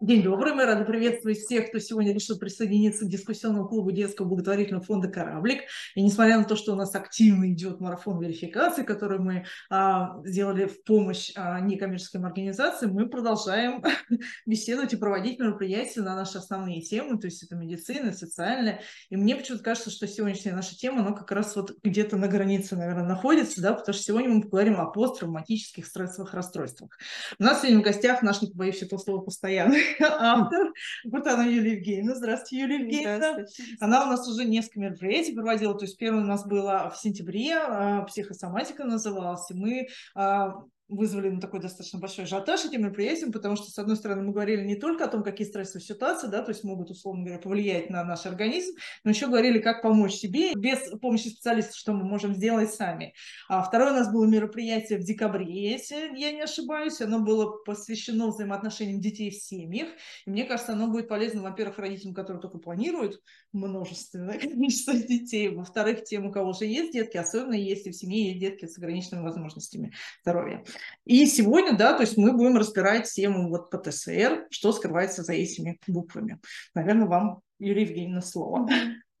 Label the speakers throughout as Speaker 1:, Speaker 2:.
Speaker 1: День добрый, мы рады приветствовать всех, кто сегодня решил присоединиться к дискуссионному клубу детского благотворительного фонда «Кораблик». И несмотря на то, что у нас активно идет марафон верификации, который мы а, сделали в помощь а, некоммерческим организациям, мы продолжаем беседовать и проводить мероприятия на наши основные темы, то есть это медицина, социальная. И мне почему-то кажется, что сегодняшняя наша тема, она как раз вот где-то на границе, наверное, находится, да, потому что сегодня мы поговорим о посттравматических стрессовых расстройствах. У нас сегодня в гостях наш, не побоюсь этого слова, постоянный автор. Она, Юлия Евгеньевна. Здравствуйте, Юлия Евгеньевна. Она у нас уже несколько мероприятий проводила. То есть первое у нас было в сентябре, а, психосоматика называлась. И мы а, вызвали ну, такой достаточно большой ажиотаж этим мероприятием, потому что, с одной стороны, мы говорили не только о том, какие стрессовые ситуации, да, то есть могут, условно говоря, повлиять на наш организм, но еще говорили, как помочь себе без помощи специалистов, что мы можем сделать сами. А второе у нас было мероприятие в декабре, если я не ошибаюсь, оно было посвящено взаимоотношениям детей в семьях, и мне кажется, оно будет полезно, во-первых, родителям, которые только планируют множественное количество детей, во-вторых, тем, у кого уже есть детки, особенно если в семье есть детки с ограниченными возможностями здоровья. И сегодня, да, то есть мы будем разбирать тему вот ПТСР, что скрывается за этими буквами. Наверное, вам, Юрия Евгеньевна, слово.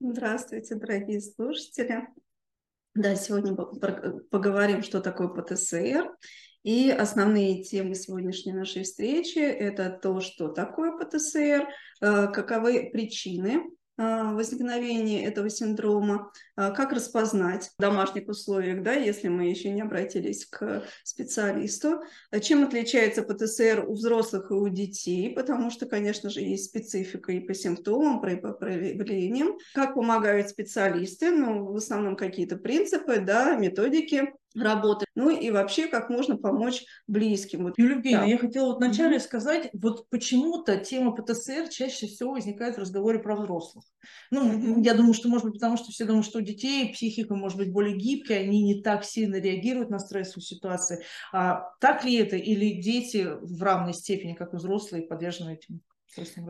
Speaker 2: Здравствуйте, дорогие слушатели. Да, сегодня поговорим, что такое ПТСР. И основные темы сегодняшней нашей встречи – это то, что такое ПТСР, э, каковы причины а, возникновения этого синдрома, как распознать в домашних условиях, да, если мы еще не обратились к специалисту, а чем отличается ПТСР у взрослых и у детей, потому что, конечно же, есть специфика и по симптомам, и по проявлениям, как помогают специалисты, ну, в основном какие-то принципы, да, методики, работы. Ну и вообще, как можно помочь близким.
Speaker 1: Вот. Евгеньевна, да. я хотела вот вначале mm-hmm. сказать, вот почему-то тема ПТСР чаще всего возникает в разговоре про взрослых. Ну, mm-hmm. я думаю, что, может быть, потому что все думают, что у детей психика может быть более гибкая, они не так сильно реагируют на стрессовые ситуации. А так ли это? Или дети в равной степени, как и взрослые, подвержены этим?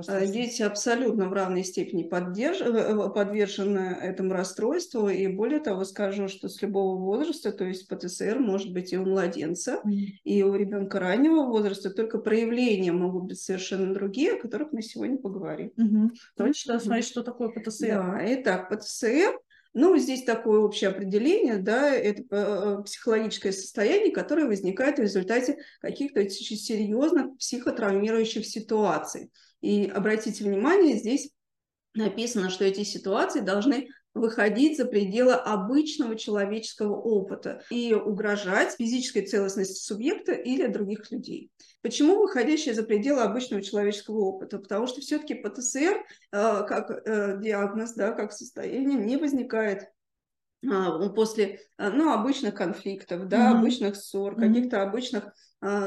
Speaker 2: Э, дети абсолютно в равной степени поддерж... Э, э, подвержены этому расстройству. И более того, скажу, что с любого возраста, то есть ПТСР может быть и у младенца, mm. и у ребенка раннего возраста, только проявления могут быть совершенно другие, о которых мы сегодня поговорим.
Speaker 1: Mm-hmm. Давайте mm-hmm. смотреть, что такое ПТСР.
Speaker 2: Да, итак, ПТСР ну, здесь такое общее определение, да, это психологическое состояние, которое возникает в результате каких-то очень серьезных психотравмирующих ситуаций. И обратите внимание, здесь написано, что эти ситуации должны выходить за пределы обычного человеческого опыта и угрожать физической целостности субъекта или других людей. Почему выходящие за пределы обычного человеческого опыта? Потому что все-таки ПТСР э, как э, диагноз, да, как состояние не возникает а, после ну, обычных конфликтов, да, mm-hmm. обычных ссор, mm-hmm. каких-то обычных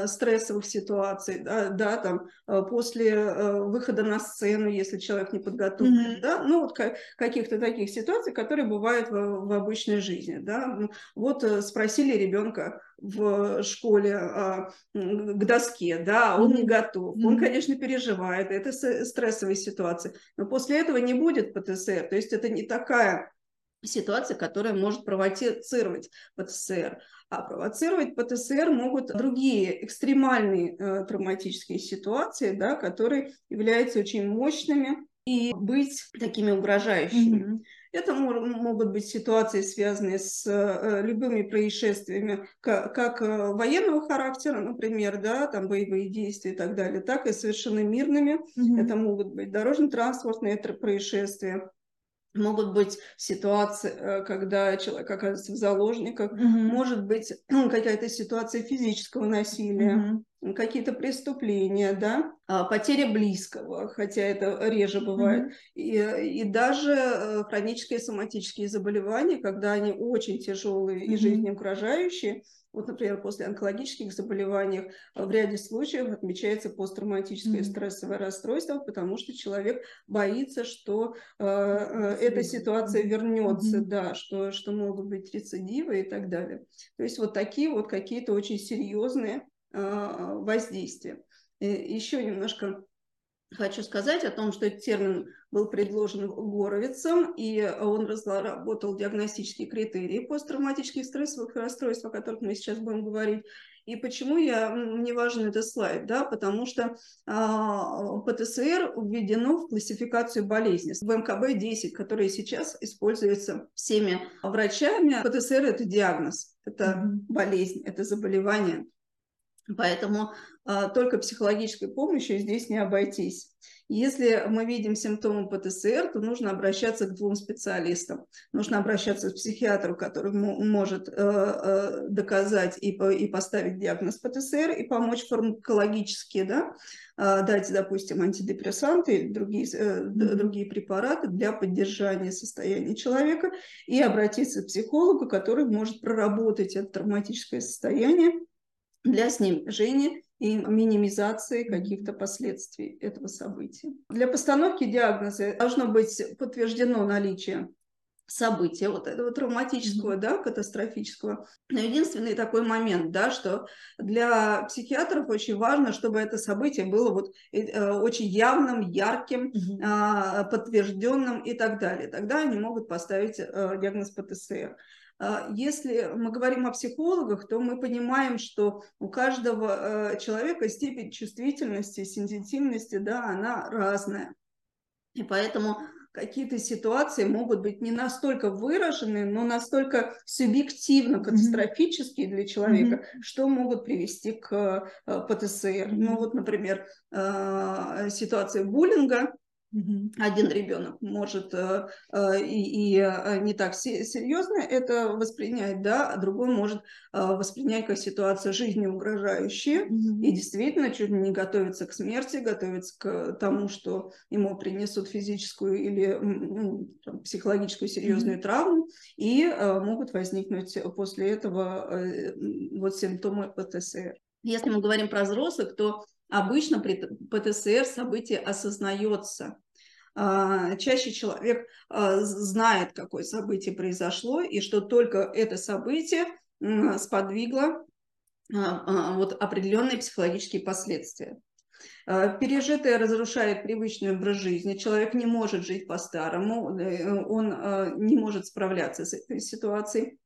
Speaker 2: стрессовых ситуаций, да, да, там, а, после а, выхода на сцену, если человек не подготовлен, mm-hmm. да, ну, вот каких-то таких ситуаций, которые бывают в, в обычной жизни, да. Вот э, спросили ребенка в школе а, к доске, да, он mm-hmm. не готов, mm-hmm. он, конечно, переживает, это стрессовая ситуация, но после этого не будет ПТСР, то есть это не такая ситуация, которая может провоцировать ПТСР. А провоцировать ПТСР могут другие экстремальные э, травматические ситуации, да, которые являются очень мощными и быть такими угрожающими. Mm-hmm. Это могут быть ситуации, связанные с э, любыми происшествиями, как, э, военного характера, например, да, там боевые действия и так далее, так и совершенно мирными. Mm-hmm. Это могут быть дорожно-транспортные происшествия, Могут быть ситуации, э, когда человек оказывается в заложниках, угу. может быть ну, какая-то ситуация физического насилия, угу. Какие-то преступления, да, а, потеря близкого, хотя это реже бывает, угу. и, и даже э, хронические соматические заболевания, когда они очень тяжелые угу. и жизнеугрожающие, вот, например, после онкологических заболеваний в ряде случаев отмечается посттравматическое mm-hmm. стрессовое расстройство, потому что человек боится, что э, э эта ситуация вернется, mm-hmm. да, что, что могут быть рецидивы и так далее. То есть вот такие вот какие-то очень серьезные э, воздействия. Еще немножко хочу сказать о том, что этот термин был предложен Горовицем, и он разработал диагностические критерии посттравматических стрессовых расстройств, о которых мы сейчас будем говорить. И почему я, мне важен этот слайд, да, потому что а, ПТСР введено в классификацию болезней. В МКБ-10, который сейчас используется всеми врачами, ПТСР – это диагноз, это mm-hmm. болезнь, это заболевание. Поэтому а, только психологической помощью здесь не обойтись. Если мы видим симптомы ПТСР, то нужно обращаться к двум специалистам. Нужно обращаться к психиатру, который может э, э, доказать и, и поставить диагноз ПТСР, и помочь фармакологически, да, э, дать, допустим, антидепрессанты или другие, э, другие препараты для поддержания состояния человека, и обратиться к психологу, который может проработать это травматическое состояние для снижения и минимизации каких-то последствий этого события. Для постановки диагноза должно быть подтверждено наличие события вот этого травматического, да, катастрофического. Но единственный такой момент, да, что для психиатров очень важно, чтобы это событие было вот э, очень явным, ярким, mm-hmm. подтвержденным и так далее. Тогда они могут поставить э, диагноз ПТСР. А, если мы говорим о психологах, то мы понимаем, что у каждого э, человека степень чувствительности, сенситивности, да, она разная. И поэтому какие-то ситуации могут быть не настолько выражены, но настолько субъективно катастрофические для человека, mm-hmm. что могут привести к э, ПТСР. Mm-hmm. Ну вот, например, э, ситуация буллинга, один ребенок может э, э, и, и э, не так серьезно это воспринять, да, а другой может воспринять как ситуацию жизни угрожающая mm-hmm. и действительно чуть не готовится к смерти, готовится к тому, что ему принесут физическую или ну, психологическую серьезную mm-hmm. травму, и могут возникнуть после этого вот симптомы ПТСР. Если мы говорим про взрослых, то обычно при ПТСР событие осознается. А, чаще человек а, знает, какое событие произошло, и что только это событие сподвигло а, вот определенные психологические последствия. Пережитое разрушает привычный образ жизни. Человек не может жить по-старому, э, он не может справляться с этой ситуацией.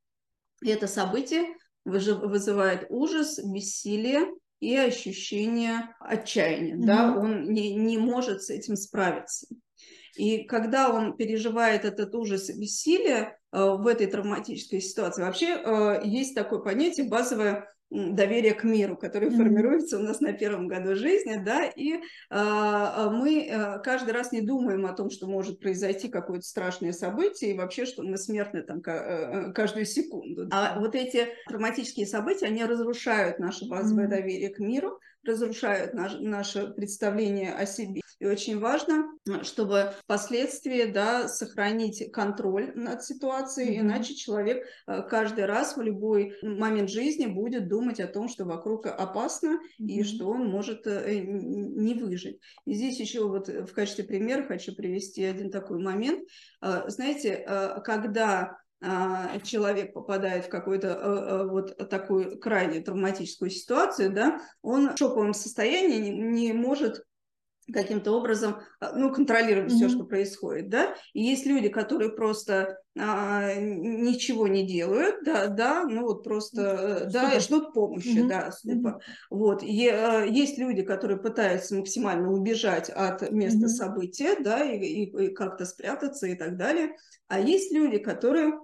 Speaker 2: И это событие вызывает ужас, бессилие и ощущение отчаяния. Mm-hmm. Да? Он не, не может с этим справиться. И когда он переживает этот ужас и бессилие э, в этой травматической ситуации, вообще э, есть такое понятие базовое доверие к миру, которое mm-hmm. формируется у нас на первом году жизни, да, и э, мы каждый раз не думаем о том, что может произойти какое-то страшное событие, и вообще, что мы смертны там каждую секунду. А вот эти травматические события, они разрушают наше базовое mm-hmm. доверие к миру, разрушают наш, наше представление о себе. И очень важно, чтобы впоследствии да, сохранить контроль над ситуацией, mm-hmm. иначе человек э, каждый раз в любой момент жизни будет думать о том, что вокруг опасно mm-hmm. и что он может э, не выжить. И здесь еще вот в качестве примера хочу привести один такой момент. Э, знаете, когда человек попадает в какую-то вот такую крайне травматическую ситуацию, да, он в шоковом состоянии не, не может каким-то образом а, ну, контролировать mm-hmm. все, что происходит, да. И есть люди, которые просто а, ничего не делают, да, да, ну вот просто, mm-hmm. да, и ждут помощи, mm-hmm. да, ступа. Mm-hmm. Вот. И, а, есть люди, которые пытаются максимально убежать от места mm-hmm. события, да, и, и, и как-то спрятаться и так далее. А есть люди, которые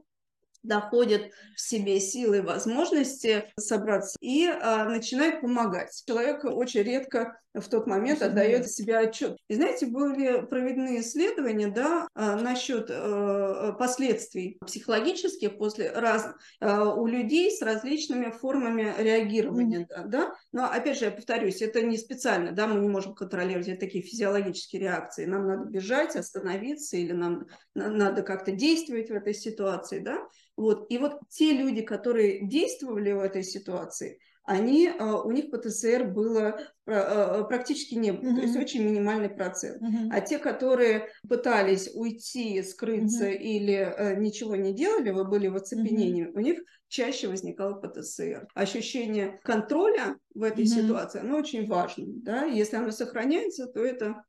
Speaker 2: доходят в себе силы и возможности собраться и а, начинает помогать. Человек очень редко в тот момент отдает себе отчет. И знаете, были проведены исследования да, а, насчет а, последствий психологических после раз, а, у людей с различными формами реагирования. Mm-hmm. Да? Но опять же, я повторюсь, это не специально, да, мы не можем контролировать это такие физиологические реакции. Нам надо бежать, остановиться или нам надо как-то действовать в этой ситуации. Да? Вот. И вот те люди, которые действовали в этой ситуации, они, а, у них ПТСР было а, а, практически не было, mm-hmm. то есть очень минимальный процент. Mm-hmm. А те, которые пытались уйти, скрыться mm-hmm. или э, ничего не делали, вы были в оцепенении, mm-hmm. у них чаще возникало ПТСР. Ощущение контроля в этой mm-hmm. ситуации, оно очень важно. Да? Если оно сохраняется, то это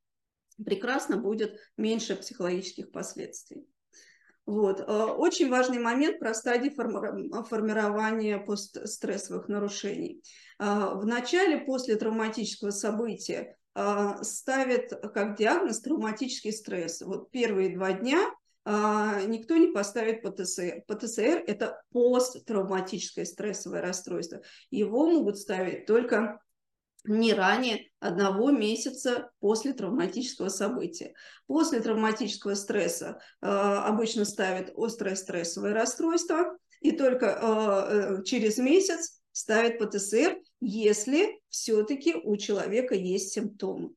Speaker 2: прекрасно будет меньше психологических последствий. Вот. Очень важный момент про стадии формирования постстрессовых нарушений. В начале после травматического события ставят как диагноз травматический стресс. Вот первые два дня никто не поставит ПТСР. ПТСР – это посттравматическое стрессовое расстройство. Его могут ставить только не ранее одного месяца после травматического события. После травматического стресса э, обычно ставят острое стрессовое расстройство, и только э, через месяц ставят ПТСР, если все-таки у человека есть симптомы.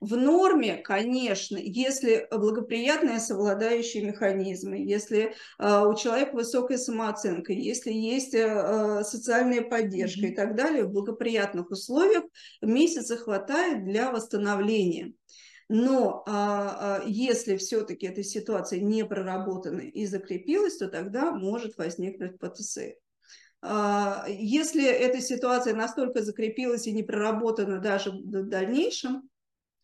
Speaker 2: В норме, конечно, если благоприятные совладающие механизмы, если э, у человека высокая самооценка, если есть э, социальная поддержка mm-hmm. и так далее, в благоприятных условиях месяца хватает для восстановления. Но а, а, если все-таки эта ситуация не проработана и закрепилась, то тогда может возникнуть ПТСР. А, если эта ситуация настолько закрепилась и не проработана даже в дальнейшем,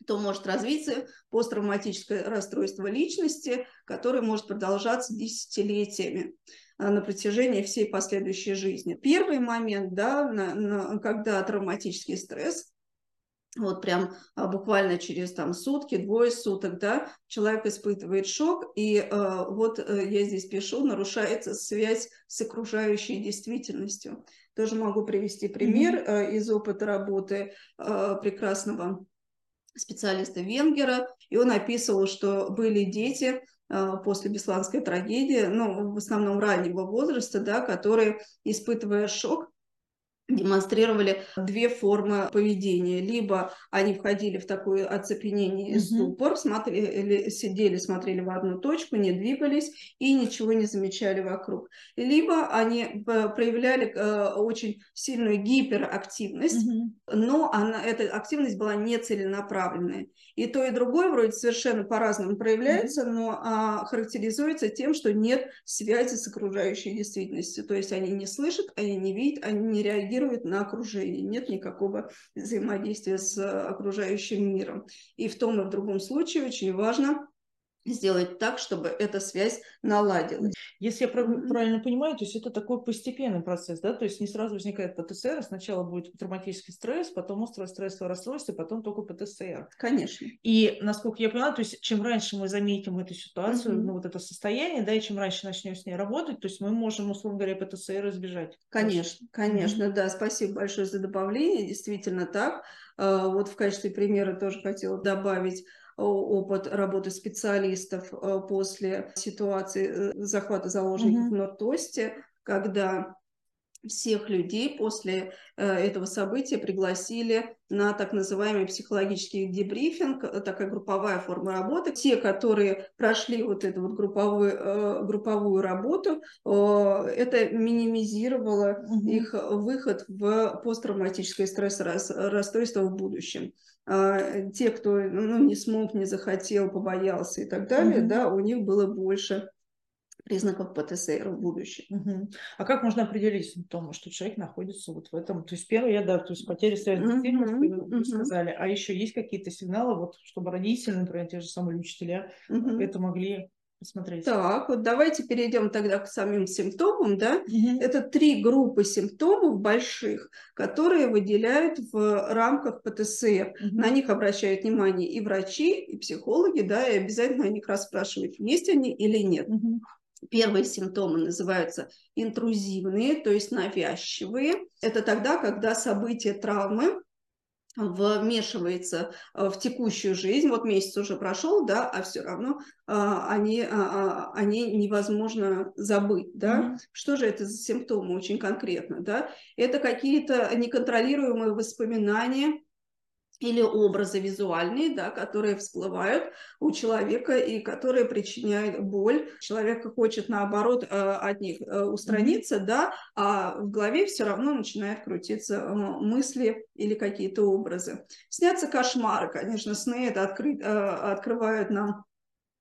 Speaker 2: то может развиться посттравматическое расстройство личности, которое может продолжаться десятилетиями а, на протяжении всей последующей жизни. Первый момент, да, на, на, когда травматический стресс, вот прям а, буквально через там сутки, двое суток, да, человек испытывает шок, и а, вот а, я здесь пишу, нарушается связь с окружающей действительностью. Тоже могу привести пример mm-hmm. из опыта работы а, прекрасного специалиста Венгера, и он описывал, что были дети а, после Бесланской трагедии, ну, в основном раннего возраста, да, которые, испытывая шок, демонстрировали две формы поведения. Либо они входили в такое оцепенение и ступор, смотрели, сидели, смотрели в одну точку, не двигались и ничего не замечали вокруг. Либо они э, проявляли э, очень сильную гиперактивность, но она, эта активность была нецеленаправленная. И то, и другое вроде совершенно по-разному проявляется, но а, характеризуется тем, что нет связи с окружающей действительностью. То есть они не слышат, они не видят, они не реагируют реагирует на окружение, нет никакого взаимодействия с окружающим миром. И в том и в другом случае очень важно сделать так, чтобы эта связь наладилась.
Speaker 1: Если я правильно понимаю, то есть это такой постепенный процесс, да, то есть не сразу возникает ПТСР, сначала будет травматический стресс, потом острое стрессовое расстройство, потом только ПТСР.
Speaker 2: Конечно.
Speaker 1: И насколько я поняла, то есть чем раньше мы заметим эту ситуацию, mm-hmm. ну вот это состояние, да, и чем раньше начнем с ней работать, то есть мы можем, условно говоря, ПТСР избежать.
Speaker 2: Конечно, конечно, mm-hmm. да, спасибо большое за добавление, действительно так. А, вот в качестве примера тоже хотела добавить опыт работы специалистов э, после ситуации э, захвата заложников mm-hmm. в Нортосте, когда всех людей после э, этого события пригласили на так называемый психологический дебрифинг, такая групповая форма работы. Те, которые прошли вот эту вот групповую, групповую работу, это минимизировало угу. их выход в посттравматическое стрессовое расстройство в будущем. А, те, кто ну, не смог, не захотел, побоялся и так далее, mm-hmm. да, у них было больше признаков ПТСР в будущем.
Speaker 1: Угу. А как можно определить симптомы, что человек находится вот в этом? То есть первое, да, то есть потеря связи с угу. вы сказали, а еще есть какие-то сигналы, вот чтобы родители, например, те же самые учителя, угу. это могли посмотреть.
Speaker 2: Так, вот давайте перейдем тогда к самим симптомам, да. Угу. Это три группы симптомов больших, которые выделяют в рамках ПТСР. Угу. На них обращают внимание и врачи, и психологи, да, и обязательно о них расспрашивают, есть они или нет. Угу. Первые симптомы называются интрузивные, то есть навязчивые. Это тогда, когда события травмы вмешивается э, в текущую жизнь, вот месяц уже прошел, да, а все равно а, они, а, а, они невозможно забыть, да. Mm-hmm. Что же это за симптомы очень конкретно, да? Это какие-то неконтролируемые воспоминания, или образы визуальные, да, которые всплывают у человека и которые причиняют боль. Человек хочет, наоборот, э, от них э, устраниться, да, а в голове все равно начинают крутиться э, мысли или какие-то образы. Снятся кошмары, конечно, сны это откры... открывают нам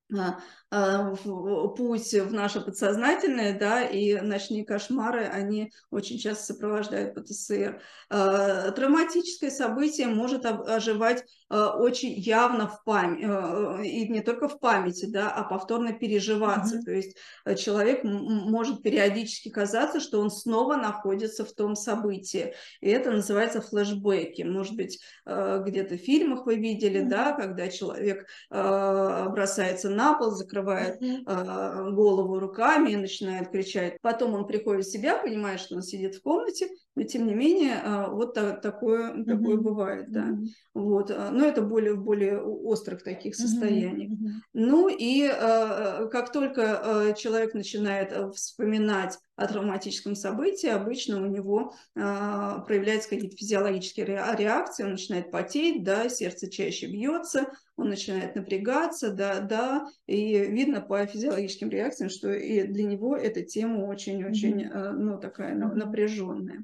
Speaker 2: путь в наше подсознательное, да, и ночные кошмары, они очень часто сопровождают ПТСР. А, травматическое событие может оживать очень явно в памяти, и не только в памяти, да, а повторно переживаться. Mm-hmm. То есть э, человек может периодически казаться, что он снова находится в том событии. И это называется флешбеки. Может быть, э, где-то в фильмах вы видели, mm-hmm. да, когда человек бросается на пол, закрывает э, голову руками и начинает кричать. Потом он приходит в себя, понимает, что он сидит в комнате, но тем не менее э, вот так, такое, такое бывает, да. Вот. Э, но это более в более острых таких состояниях. Ну и э, как только человек начинает вспоминать о травматическом событии, обычно у него проявляются какие-то физиологические реакции, он начинает потеть, да, сердце чаще бьется, он начинает напрягаться, да, да, и видно по физиологическим реакциям, что и для него эта тема очень-очень, mm-hmm. ну, такая напряженная.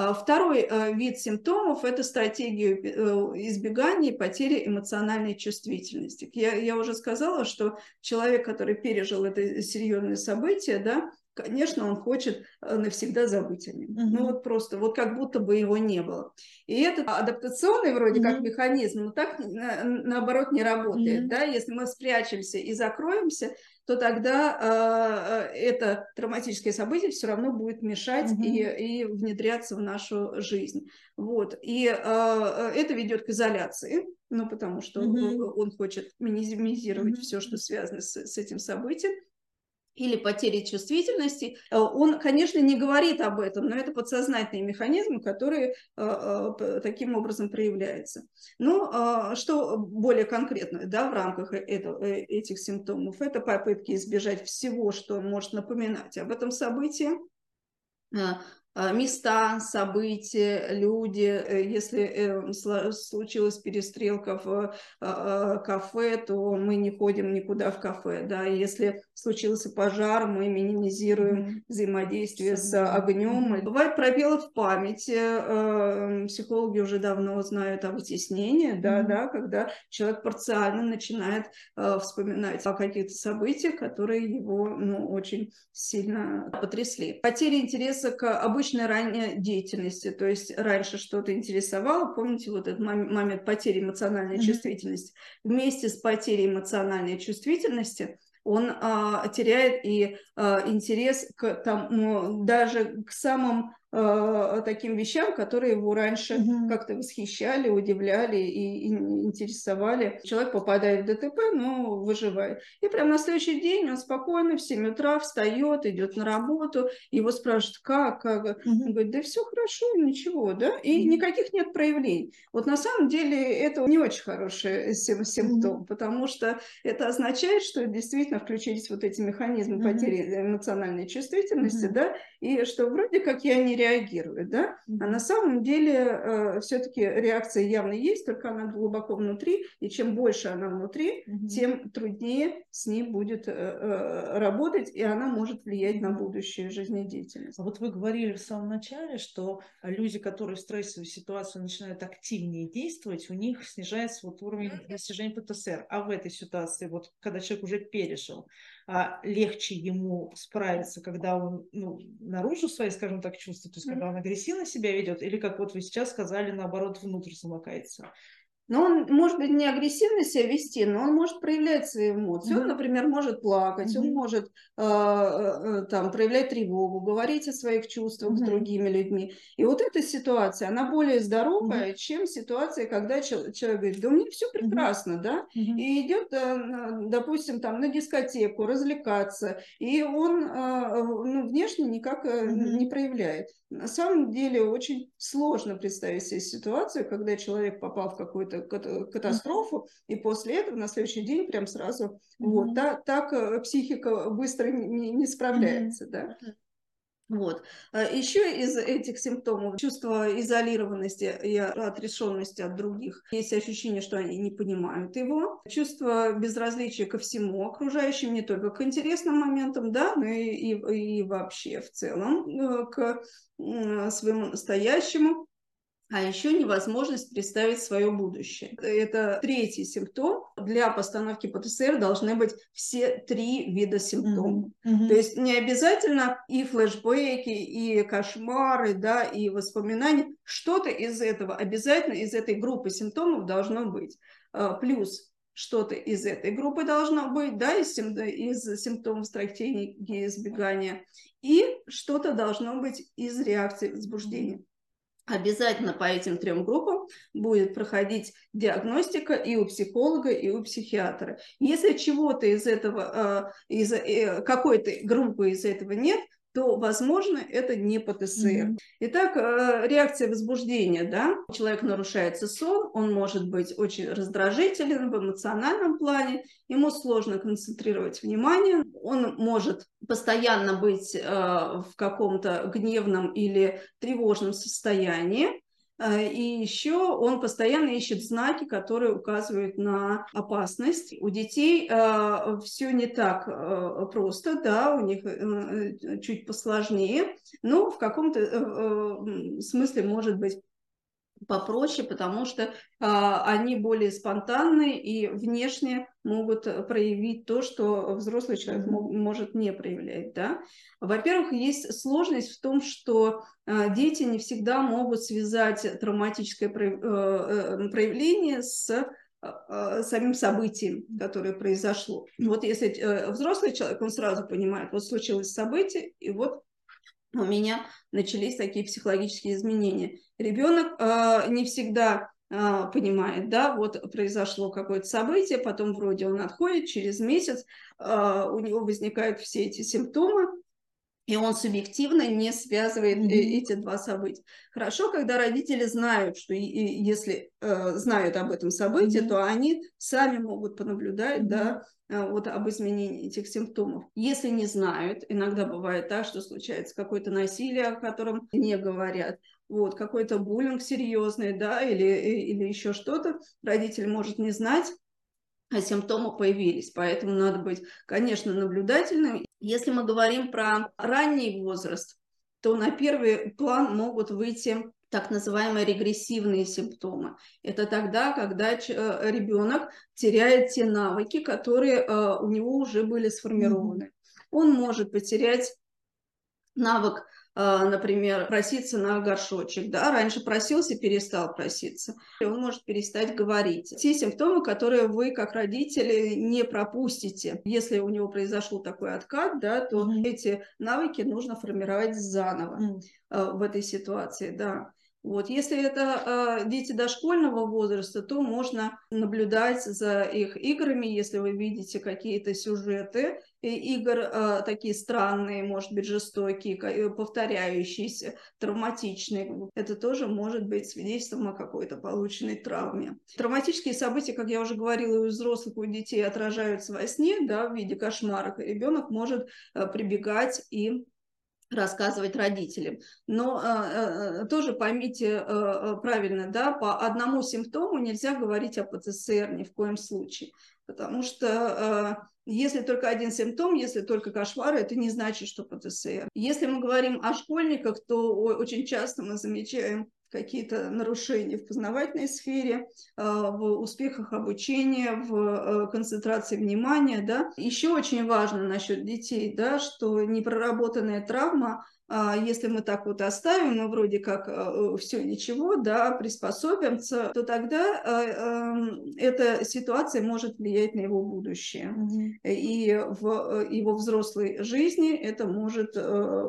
Speaker 2: А второй э, вид симптомов – это стратегия э, избегания и потери эмоциональной чувствительности. Я, я уже сказала, что человек, который пережил это серьезное событие, да, конечно, он хочет э, навсегда забыть о нем. Mm-hmm. Ну вот просто, вот как будто бы его не было. И это адаптационный вроде mm-hmm. как механизм, но так на, наоборот не работает. Mm-hmm. Да? Если мы спрячемся и закроемся, то тогда э, это травматическое событие все равно будет мешать mm-hmm. и, и внедряться в нашу жизнь. Вот. И э, это ведет к изоляции, ну, потому что mm-hmm. он хочет минимизировать mm-hmm. все, что связано с, с этим событием или потери чувствительности, э, он, конечно, не говорит об этом, но это подсознательные механизмы, которые э, э, таким образом проявляются. Ну, что более конкретно да, в рамках этого, этих симптомов? Это попытки избежать всего, что может напоминать об этом событии, а, места, события, люди. Э, если э, случилась перестрелка в кафе, то мы не ходим никуда в кафе. Да? Если случился пожар, мы минимизируем взаимодействие с огнем. Бывают пробелы в памяти. Э, психологи уже давно знают о вытеснении, да, да, когда человек парциально начинает вспоминать о каких-то событиях, которые его ну, очень сильно потрясли. Потеря интереса к обычному обычной ранней деятельности, то есть раньше что-то интересовало, помните вот этот момент потери эмоциональной mm-hmm. чувствительности, вместе с потерей эмоциональной чувствительности он а, теряет и а, интерес к тому, даже к самым э, таким вещам, которые его раньше угу. как-то восхищали, удивляли и, и интересовали. Человек попадает в ДТП, но выживает. И прямо на следующий день он спокойно в 7 утра встает, идет на работу, его спрашивают, как, как? Угу. Он говорит, да все хорошо, ничего, да, и угу. никаких нет проявлений. Вот на самом деле это не очень хороший симптом, угу. потому что это означает, что действительно включились вот эти механизмы потери эмоциональной чувствительности, да, и что вроде как я не реагирует, да, а на самом деле э, все-таки реакция явно есть, только она глубоко внутри, и чем больше она внутри, mm-hmm. тем труднее с ней будет э, э, работать, и она может влиять на будущую жизнедеятельность.
Speaker 1: А вот вы говорили в самом начале, что люди, которые в стрессовой ситуации начинают активнее действовать, у них снижается вот уровень достижения ПТСР. А в этой ситуации, вот когда человек уже пережил, а, легче ему справиться, когда он ну, наружу свои, скажем так, чувства, то есть когда он агрессивно себя ведет, или, как вот вы сейчас сказали, наоборот, внутрь замыкается.
Speaker 2: Но он может быть не агрессивно себя вести, но он может проявлять свои эмоции. Mm-hmm. Он, например, может плакать, mm-hmm. он может э, э, там проявлять тревогу, говорить о своих чувствах mm-hmm. с другими людьми. И вот эта ситуация, она более здоровая, mm-hmm. чем ситуация, когда человек говорит, да у меня все прекрасно, mm-hmm. да, mm-hmm. и идет, э, допустим, там на дискотеку развлекаться, и он э, ну, внешне никак mm-hmm. не проявляет. На самом деле очень сложно представить себе ситуацию, когда человек попал в какую-то катастрофу, mm-hmm. и после этого на следующий день прям сразу mm-hmm. вот так, так э, психика быстро не, не справляется, mm-hmm. да. Вот. А Еще из этих симптомов чувство изолированности и отрешенности от других. Есть ощущение, что они не понимают его. Чувство безразличия ко всему окружающим, не только к интересным моментам, да, но и, и, и вообще в целом э, к своему настоящему а еще невозможность представить свое будущее. Это третий симптом для постановки ПТСР должны быть все три вида симптомов. Mm-hmm. То есть не обязательно и флешбеки, и кошмары, да, и воспоминания. Что-то из этого обязательно из этой группы симптомов должно быть. А, плюс что-то из этой группы должно быть, да, из, из симптомов стратегии избегания, и что-то должно быть из реакции возбуждения. Обязательно по этим трем группам будет проходить диагностика и у психолога, и у психиатра. Если чего-то из этого, а, из э, какой-то группы из этого нет, то, возможно, это не ПТСР. Mm-hmm. Итак, э, реакция возбуждения, да, у человека нарушается сон, он может быть очень раздражителен в эмоциональном плане, ему сложно концентрировать внимание, он может постоянно быть э, в каком-то гневном или тревожном состоянии, и еще он постоянно ищет знаки, которые указывают на опасность. У детей э, все не так э, просто, да, у них чуть посложнее, но в каком-то смысле может быть попроще, потому что а, они более спонтанные и внешне могут проявить то, что взрослый человек может не проявлять. Да? Во-первых, есть сложность в том, что а, дети не всегда могут связать травматическое э, э, проявление с самим событием, которое произошло. Вот если э, взрослый человек, он сразу понимает, вот случилось событие, и вот у меня начались такие психологические изменения. Ребенок э, не всегда э, понимает, да, вот произошло какое-то событие, потом вроде он отходит, через месяц э, у него возникают все эти симптомы, и он субъективно не связывает mm-hmm. эти два события. Хорошо, когда родители знают, что если э, знают об этом событии, mm-hmm. то они сами могут понаблюдать, mm-hmm. да, э, вот об изменении этих симптомов. Если не знают, иногда бывает так, что случается какое-то насилие, о котором не говорят, вот, какой-то буллинг серьезный, да, или, э, или еще что-то, родитель может не знать, а симптомы появились. Поэтому надо быть, конечно, наблюдательным. Если мы говорим про ранний возраст, то на первый план могут выйти так называемые регрессивные симптомы. Это тогда, когда э, ребенок теряет те навыки, которые э, у него уже были сформированы. Он может потерять навык например, проситься на горшочек, да, раньше просился, перестал проситься, и он может перестать говорить. Те симптомы, которые вы, как родители, не пропустите. Если у него произошел такой откат, да, то mm-hmm. эти навыки нужно формировать заново mm-hmm. в этой ситуации, да. Вот. Если это э, дети дошкольного возраста, то можно наблюдать за их играми, если вы видите какие-то сюжеты игр э, такие странные, может быть, жестокие, э, повторяющиеся, травматичные. Это тоже может быть свидетельством о какой-то полученной травме. Травматические события, как я уже говорила, у взрослых, у детей отражаются во сне, да, в виде кошмаров, ребенок может э, прибегать и рассказывать родителям. Но э, тоже поймите э, правильно, да, по одному симптому нельзя говорить о ПЦСР ни в коем случае, потому что э, если только один симптом, если только кошмары, это не значит, что ПТСР. Если мы говорим о школьниках, то очень часто мы замечаем какие-то нарушения в познавательной сфере, э, в успехах обучения, в э, концентрации внимания. Да. Еще очень важно насчет детей, да, что непроработанная травма если мы так вот оставим, мы вроде как э, все ничего, да, приспособимся, то тогда э, эм, эта ситуация может влиять на его будущее. Mm-hmm. И в э, его взрослой жизни это может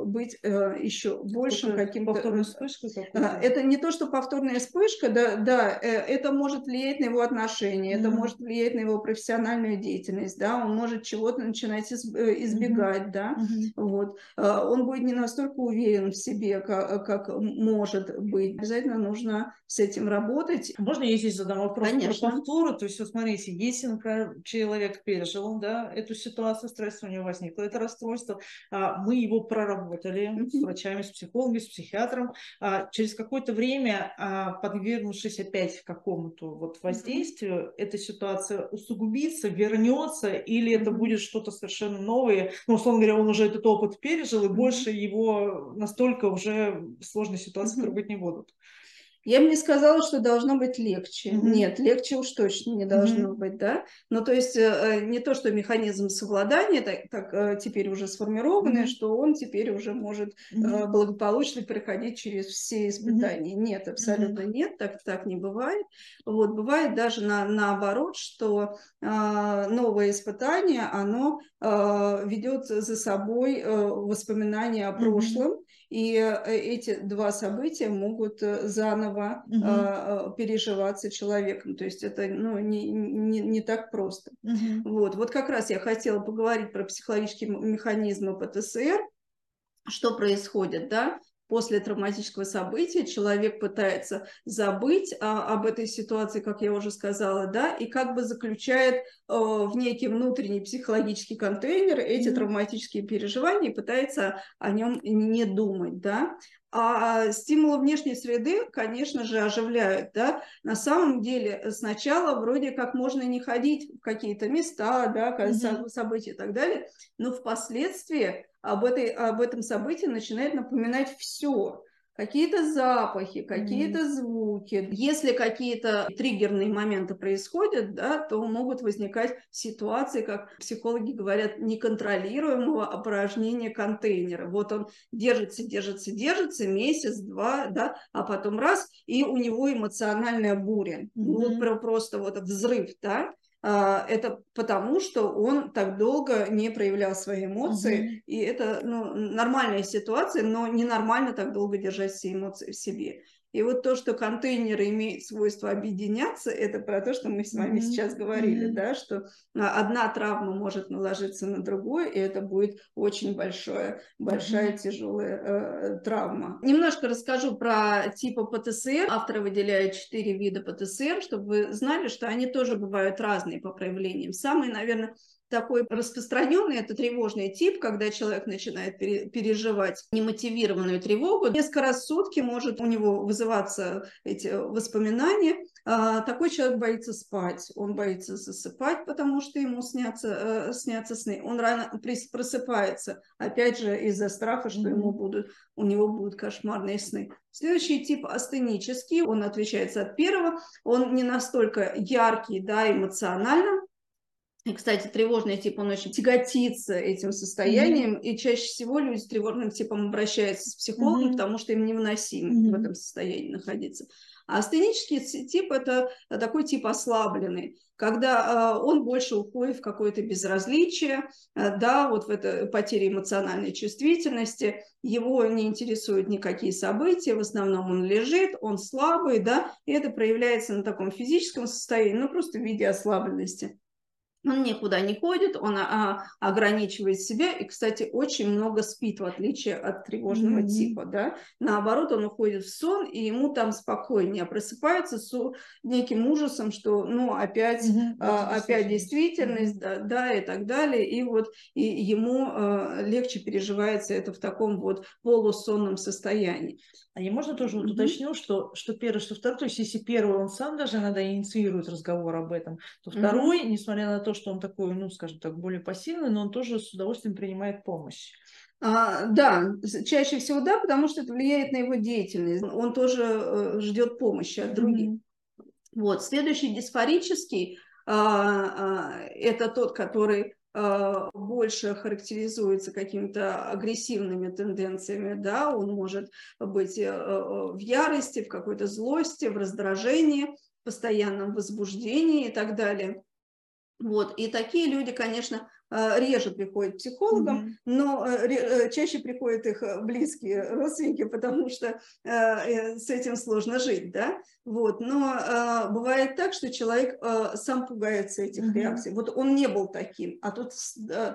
Speaker 2: быть еще большим каким-то...
Speaker 1: Повторная вспышка?
Speaker 2: Это не то, что повторная вспышка, да, да, это может влиять на его отношения, mm-hmm. это может влиять на его профессиональную деятельность, да, он может чего-то начинать избегать, mm-hmm. да, mm-hmm. вот. Он будет не настолько настолько уверен в себе, как, как может быть. Обязательно нужно с этим работать.
Speaker 1: Можно я здесь задам вопрос Конечно. про повторы? То есть, вот смотрите, если, например, человек пережил да, эту ситуацию, стресс у него возникло, это расстройство, а, мы его проработали с врачами, с психологами, с психиатром, а, через какое-то время, а, подвергнувшись опять какому-то вот воздействию, эта ситуация усугубится, вернется, или это будет что-то совершенно новое, ну, условно говоря, он уже этот опыт пережил, и больше его настолько уже сложной ситуации mm-hmm. не будут.
Speaker 2: Я бы не сказала, что должно быть легче. Mm-hmm. Нет, легче уж точно не должно mm-hmm. быть, да. Ну, то есть э, не то, что механизм совладания так, так э, теперь уже сформированный, mm-hmm. что он теперь уже может mm-hmm. благополучно проходить через все испытания. Mm-hmm. Нет, абсолютно mm-hmm. нет, так, так не бывает. Вот бывает даже на, наоборот, что новое испытание, оно ведет за собой воспоминания о прошлом, mm-hmm и э, эти два события могут э, заново угу. переживаться человеком. То есть это ну, не, не, не так просто. Угу. Вот. вот как раз я хотела поговорить про психологические механизмы ПТСР, что происходит, да, после травматического события человек пытается забыть а, об этой ситуации, как я уже сказала, да, и как бы заключает э, в некий внутренний психологический контейнер эти mm-hmm. травматические переживания и пытается о нем не думать, да. А стимулы внешней среды, конечно же, оживляют. Да? На самом деле сначала вроде как можно не ходить в какие-то места, да, mm-hmm. события и так далее, но впоследствии об, этой, об этом событии начинает напоминать все. Какие-то запахи, какие-то mm. звуки. Если какие-то триггерные моменты происходят, да, то могут возникать ситуации, как психологи говорят, неконтролируемого опорожнения контейнера. Вот он держится, держится, держится месяц, два, да, а потом раз, и у него эмоциональная буря. Mm-hmm. Вот просто вот взрыв, да. А, это потому, что он так долго не проявлял свои эмоции, угу. и это ну, нормальная ситуация, но ненормально так долго держать все эмоции в себе. И вот то, что контейнеры имеют свойство объединяться, это про то, что мы с вами mm-hmm. сейчас говорили, mm-hmm. да, что а, одна травма может наложиться на другую, и это будет очень большое, большая mm-hmm. тяжелая э, травма. Немножко расскажу про типы ПТСР. Авторы выделяют четыре вида ПТСР, чтобы вы знали, что они тоже бывают разные по проявлениям. Самый, наверное, такой распространенный, это тревожный тип, когда человек начинает переживать немотивированную тревогу. Несколько раз в сутки может у него вызываться эти воспоминания. А, такой человек боится спать, он боится засыпать, потому что ему снятся, э, снятся сны. Он рано просыпается, опять же, из-за страха, что ему будут, у него будут кошмарные сны. Следующий тип астенический, он отличается от первого, он не настолько яркий, да, эмоционально, и, кстати, тревожный тип, он очень тяготится этим состоянием, mm-hmm. и чаще всего люди с тревожным типом обращаются с психологом, mm-hmm. потому что им невыносимо mm-hmm. в этом состоянии находиться. А астенический тип – это такой тип ослабленный, когда э, он больше уходит в какое-то безразличие, э, да, вот в это потере эмоциональной чувствительности, его не интересуют никакие события, в основном он лежит, он слабый, да, и это проявляется на таком физическом состоянии, ну, просто в виде ослабленности. Он никуда не ходит, он а, ограничивает себя и, кстати, очень много спит, в отличие от тревожного mm-hmm. типа, да. Наоборот, он уходит в сон, и ему там спокойнее, просыпается с неким ужасом, что, ну, опять, mm-hmm. а, опять действительность, mm-hmm. да, да, и так далее, и вот и ему а, легче переживается это в таком вот полусонном состоянии.
Speaker 1: А не можно тоже вот уточню, что, что первый, что второй, то есть если первый он сам даже иногда инициирует разговор об этом, то второй, несмотря на то, что он такой, ну, скажем так, более пассивный, но он тоже с удовольствием принимает помощь.
Speaker 2: А, да, чаще всего да, потому что это влияет на его деятельность. Он тоже э, ждет помощи от других. Mm-hmm. Вот, следующий дисфорический а, а, это тот, который а, больше характеризуется какими-то агрессивными тенденциями, да, он может быть э, э, в ярости, в какой-то злости, в раздражении, постоянном возбуждении и так далее. Вот. И такие люди, конечно, Э, реже приходят к психологам, mm-hmm. но э, э, чаще приходят их близкие родственники, потому что с этим сложно жить, да, вот, но бывает так, что человек сам пугается этих mm-hmm. реакций, вот он не был таким, а тут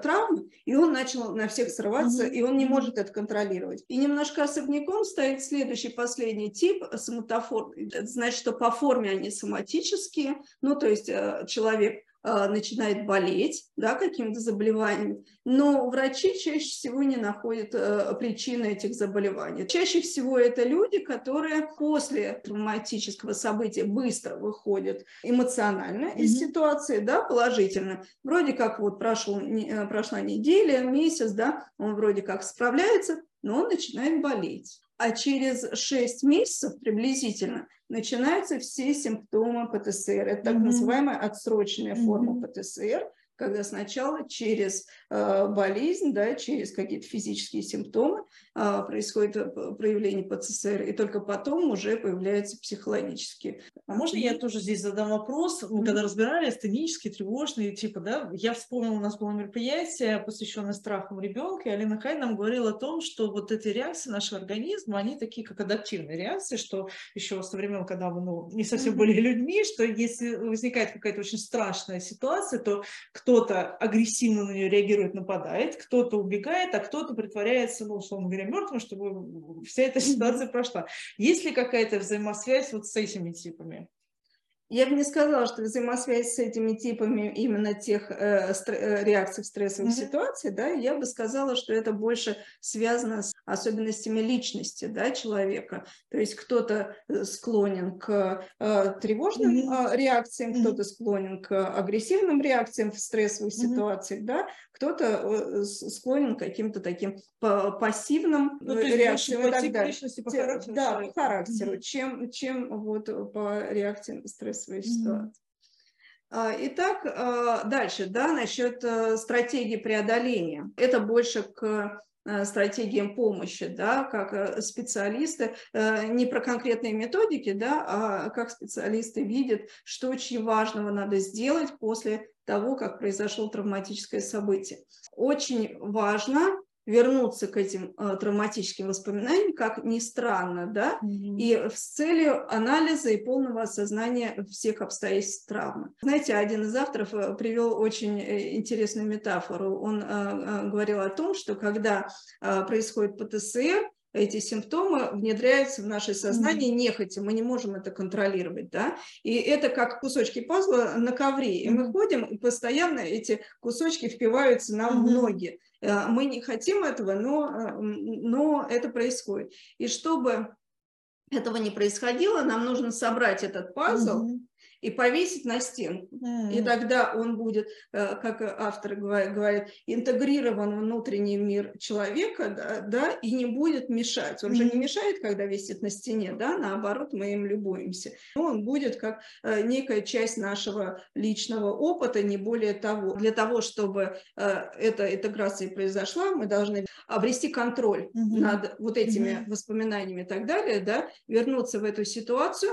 Speaker 2: травма, и он начал на всех срываться, mm-hmm. и он не может это контролировать. И немножко особняком стоит следующий, последний тип, соматоформный, это значит, что по форме они соматические, ну, то есть человек начинает болеть да, каким-то заболеванием, но врачи чаще всего не находят э, причины этих заболеваний. Чаще всего это люди, которые после травматического события быстро выходят эмоционально mm-hmm. из ситуации, да, положительно. Вроде как вот прошел, э, прошла неделя, месяц, да, он вроде как справляется, но он начинает болеть. А через 6 месяцев приблизительно начинаются все симптомы ПТСР. Это так mm-hmm. называемая отсроченная mm-hmm. форма ПТСР, когда сначала через э, болезнь, да, через какие-то физические симптомы э, происходит э, проявление ПЦСР, и только потом уже появляются психологические.
Speaker 1: А можно я тоже здесь задам вопрос? Мы mm-hmm. когда разбирали астенические, тревожные типа, да, я вспомнила, у нас было мероприятие, посвященное страхам ребенка, и Алина Хай нам говорила о том, что вот эти реакции нашего организма, они такие, как адаптивные реакции, что еще со времен, когда мы ну, не совсем mm-hmm. были людьми, что если возникает какая-то очень страшная ситуация, то кто-то агрессивно на нее реагирует, нападает, кто-то убегает, а кто-то притворяется, ну, условно говоря, мертвым, чтобы вся эта ситуация прошла. Есть ли какая-то взаимосвязь вот с этими типами?
Speaker 2: Я бы не сказала, что взаимосвязь с этими типами именно тех э, э реакций в стрессовых mm-hmm. ситуациях, да, я бы сказала, что это больше связано с особенностями личности да, человека. То есть кто-то э, склонен к э, тревожным mm-hmm. э, реакциям, mm-hmm. кто-то склонен к агрессивным реакциям в стрессовых mm-hmm. ситуациях, да, кто-то э, склонен к каким-то таким пассивным ну, реакциям и так далее. По характеру, да, по характеру, mm-hmm. чем, чем вот по реакциям стресса своей mm-hmm. ситуации. Итак, а, дальше, да, насчет э, стратегии преодоления. Это больше к э, стратегиям помощи, да, как э, специалисты, не про конкретные методики, да, а как специалисты видят, что очень важного надо сделать после того, как произошло травматическое событие. Очень важно вернуться к этим э, травматическим воспоминаниям, как ни странно, да, mm-hmm. и с целью анализа и полного осознания всех обстоятельств травмы. Знаете, один из авторов э, привел очень э, интересную метафору. Он э, э, говорил о том, что когда э, происходит ПТСР, эти симптомы внедряются в наше сознание mm-hmm. нехотя, мы не можем это контролировать, да, и это как кусочки пазла на ковре, и мы ходим, и постоянно эти кусочки впиваются нам mm-hmm. в ноги. Э, мы не хотим этого, но, э, но это происходит. И чтобы этого не происходило, нам нужно собрать этот пазл, mm-hmm и повесить на стенку. Mm-hmm. И тогда он будет, э, как авторы говорят, интегрирован в внутренний мир человека, да, да и не будет мешать. Он mm-hmm. же не мешает, когда висит на стене, да, наоборот, мы им любуемся. Он будет как э, некая часть нашего личного опыта, не более того. Для того, чтобы э, эта интеграция произошла, мы должны обрести контроль mm-hmm. над вот этими mm-hmm. воспоминаниями и так далее, да, вернуться в эту ситуацию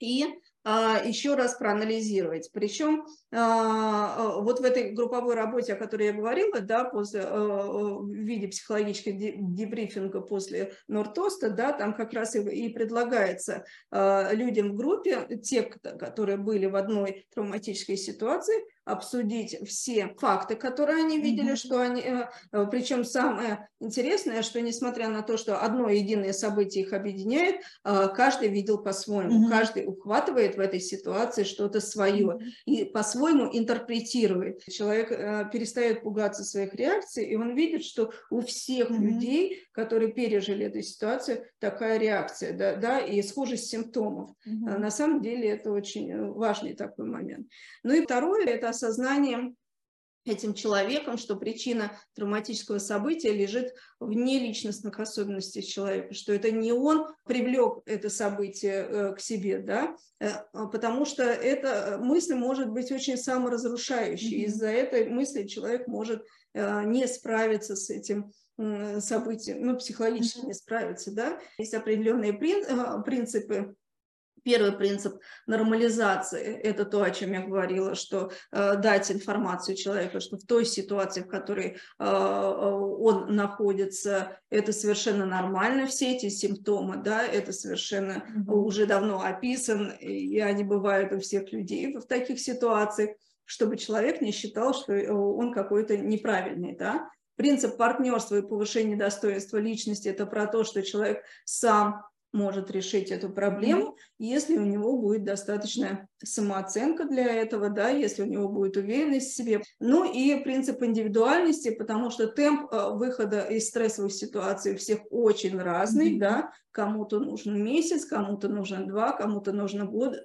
Speaker 2: и еще раз проанализировать. Причем а, а, вот в этой групповой работе, о которой я говорила, да, после, в виде психологического дебрифинга после Нортоста, да, там как раз и предлагается людям в группе, те, которые были в одной травматической ситуации, обсудить все факты, которые они видели, mm-hmm. что они, э, э, причем самое интересное, что несмотря на то, что одно единое событие их объединяет, э, каждый видел по-своему, mm-hmm. каждый ухватывает в этой ситуации что-то свое mm-hmm. и по-своему интерпретирует. Человек перестает пугаться своих реакций, и он видит, что у всех mm-hmm. людей, которые пережили эту ситуацию, такая реакция, да, да и схожесть симптомов. Mm-hmm. На самом деле это очень важный такой момент. Ну и второе, это осознанием этим человеком, что причина травматического события лежит вне личностных особенностей человека, что это не он привлек это событие э, к себе, да, э, а потому что эта мысль может быть очень саморазрушающей. Mm-hmm. Из-за этой мысли человек может э, не справиться с этим событием, ну, психологически mm-hmm. не справиться, да. Есть определенные принципы Первый принцип нормализации – это то, о чем я говорила, что э, дать информацию человеку, что в той ситуации, в которой э, он находится, это совершенно нормально, все эти симптомы, да, это совершенно mm-hmm. уже давно описан, и они бывают у всех людей в таких ситуациях, чтобы человек не считал, что э, он какой-то неправильный, да. Принцип партнерства и повышения достоинства личности – это про то, что человек сам может решить эту проблему, если у него будет достаточная самооценка для этого, да, если у него будет уверенность в себе. Ну и принцип индивидуальности, потому что темп э, выхода из стрессовых ситуаций у всех очень разный, mm-hmm. да, кому-то нужен месяц, кому-то нужен два, кому-то нужно год,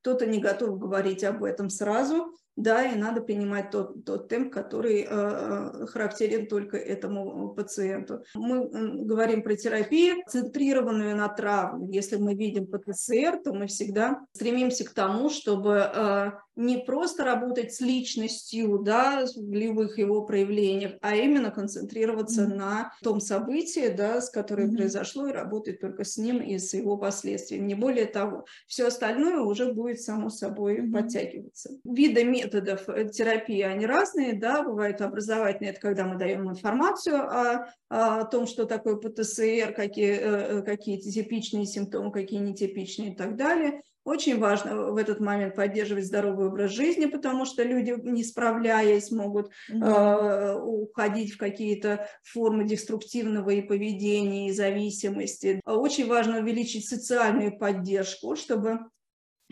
Speaker 2: кто-то не готов говорить об этом сразу, да, и надо принимать тот, тот темп, который э, э характерен только этому пациенту. Мы говорим про терапию, центрированную на травму. Если мы видим ПТСР, то мы всегда стремимся к тому, чтобы э, не просто работать с личностью, да, в любых его проявлениях, а именно концентрироваться mm-hmm. на том событии, да, с которым mm-hmm. произошло, и работать только с ним и с его последствиями. Не более того, все остальное уже будет само собой mm-hmm. подтягиваться. Виды методов э, терапии, они разные, да, бывают образовательные, это когда мы даем информацию о, о том, что такое ПТСР, какие, э, э, какие типичные симптомы, какие нетипичные и так далее. Очень важно в этот момент поддерживать здоровый образ жизни, потому что люди, не справляясь, могут э, уходить в какие-то формы деструктивного и поведения, и зависимости. Очень важно увеличить социальную поддержку, чтобы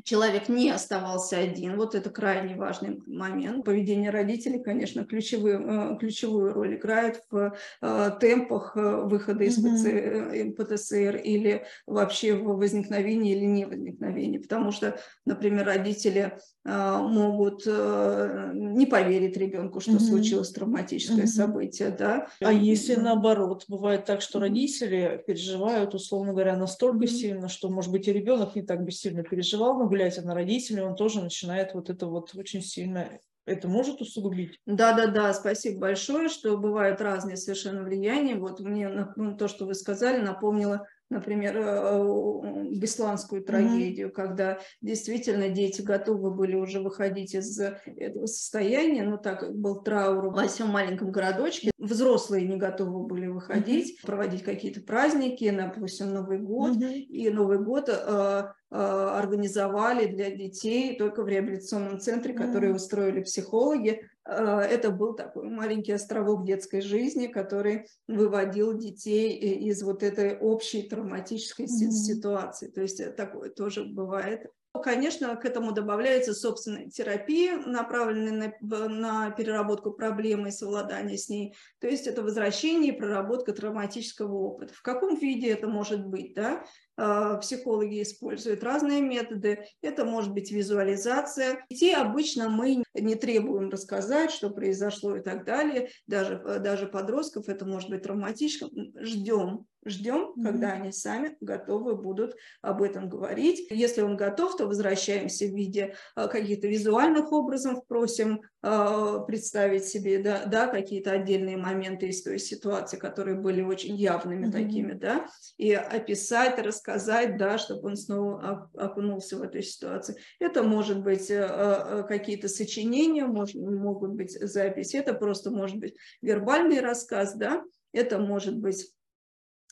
Speaker 2: человек не оставался один. Вот это крайне важный момент. Поведение родителей, конечно, ключевую, э, ключевую роль играет в э, темпах э, выхода из mm-hmm. ПТСР или вообще в возникновении или не возникновении. Потому что, например, родители могут не поверить ребенку, что mm-hmm. случилось травматическое mm-hmm. событие. Да?
Speaker 1: А если наоборот, бывает так, что родители переживают, условно говоря, настолько mm-hmm. сильно, что, может быть, и ребенок не так бы сильно переживал, но влияет на родителей, он тоже начинает вот это вот очень сильно это может усугубить?
Speaker 2: Да, да, да, спасибо большое, что бывают разные совершенно влияния. Вот мне ну, то, что вы сказали, напомнило например, э, бесланскую трагедию, mm-hmm. когда действительно дети готовы были уже выходить из этого состояния, но так как был траур во всем маленьком городочке, взрослые не готовы были выходить, mm-hmm. проводить какие-то праздники, допустим, Новый год, mm-hmm. и Новый год э, э, организовали для детей только в реабилитационном центре, который mm-hmm. устроили психологи, это был такой маленький островок детской жизни, который выводил детей из вот этой общей травматической mm-hmm. ситуации. То есть э, такое тоже бывает. Конечно, к этому добавляется собственная терапия, направленная на, на переработку проблемы и совладание с ней. То есть это возвращение и проработка травматического опыта. В каком виде это может быть? Да? А, психологи используют разные методы. Это может быть визуализация. Детей обычно мы не требуем рассказать, что произошло и так далее. Даже, даже подростков это может быть травматично. Ждем, ждем, mm-hmm. когда они сами готовы будут об этом говорить. Если он готов, то возвращаемся в виде а, каких-то визуальных образов, просим э, представить себе да, да, какие-то отдельные моменты из той ситуации, которые были очень явными mm-hmm. такими, да, и описать, рассказать сказать, да, чтобы он снова окунулся в эту ситуацию. Это может быть э, э, какие-то сочинения, может, могут быть записи, это просто может быть вербальный рассказ, да, это может быть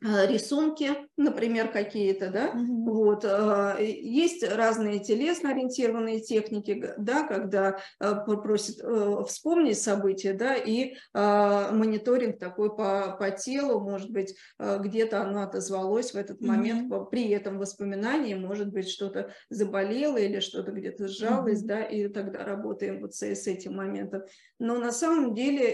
Speaker 2: рисунки, например, какие-то, да, mm-hmm. вот, э, есть разные телесно ориентированные техники, да, когда э, просят вспомнить события, да, и мониторинг такой по, по телу, может быть, где-то оно отозвалось в этот момент, при этом воспоминании, может быть, что-то заболело или что-то где-то сжалось, mm-hmm. да, и тогда работаем вот с, с этим моментом. Но на самом деле,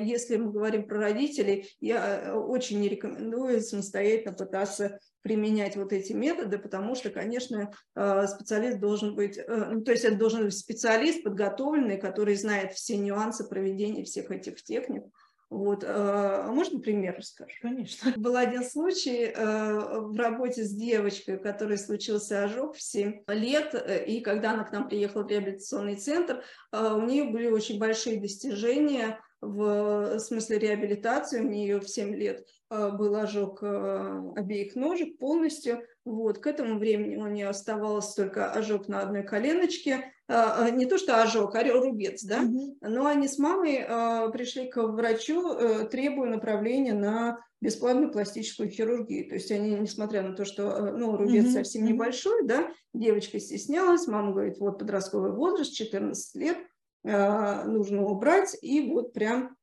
Speaker 2: если мы говорим про родителей, я очень не рекомендую рекомендую самостоятельно пытаться применять вот эти методы, потому что, конечно, э, специалист должен быть, э, ну, то есть это должен быть специалист подготовленный, который знает все нюансы проведения всех этих техник. Вот, а можно пример расскажешь?
Speaker 1: Конечно.
Speaker 2: Был один случай в работе с девочкой, у которой случился ожог в 7 лет, и когда она к нам приехала в реабилитационный центр, у нее были очень большие достижения в смысле реабилитации, у нее в 7 лет а, был ожог а, обеих ножек полностью. Вот, к этому времени у нее оставалось только ожог на одной коленочке. А, не то, что ожог, а рубец, да? Mm-hmm. Но они с мамой пришли к врачу, э, требуя направления на бесплатную пластическую хирургию. То есть они, несмотря на то, что ну, рубец mm-hmm. совсем небольшой, да, девочка стеснялась, мама говорит, вот подростковый возраст, 14 лет, нужно убрать, и вот прям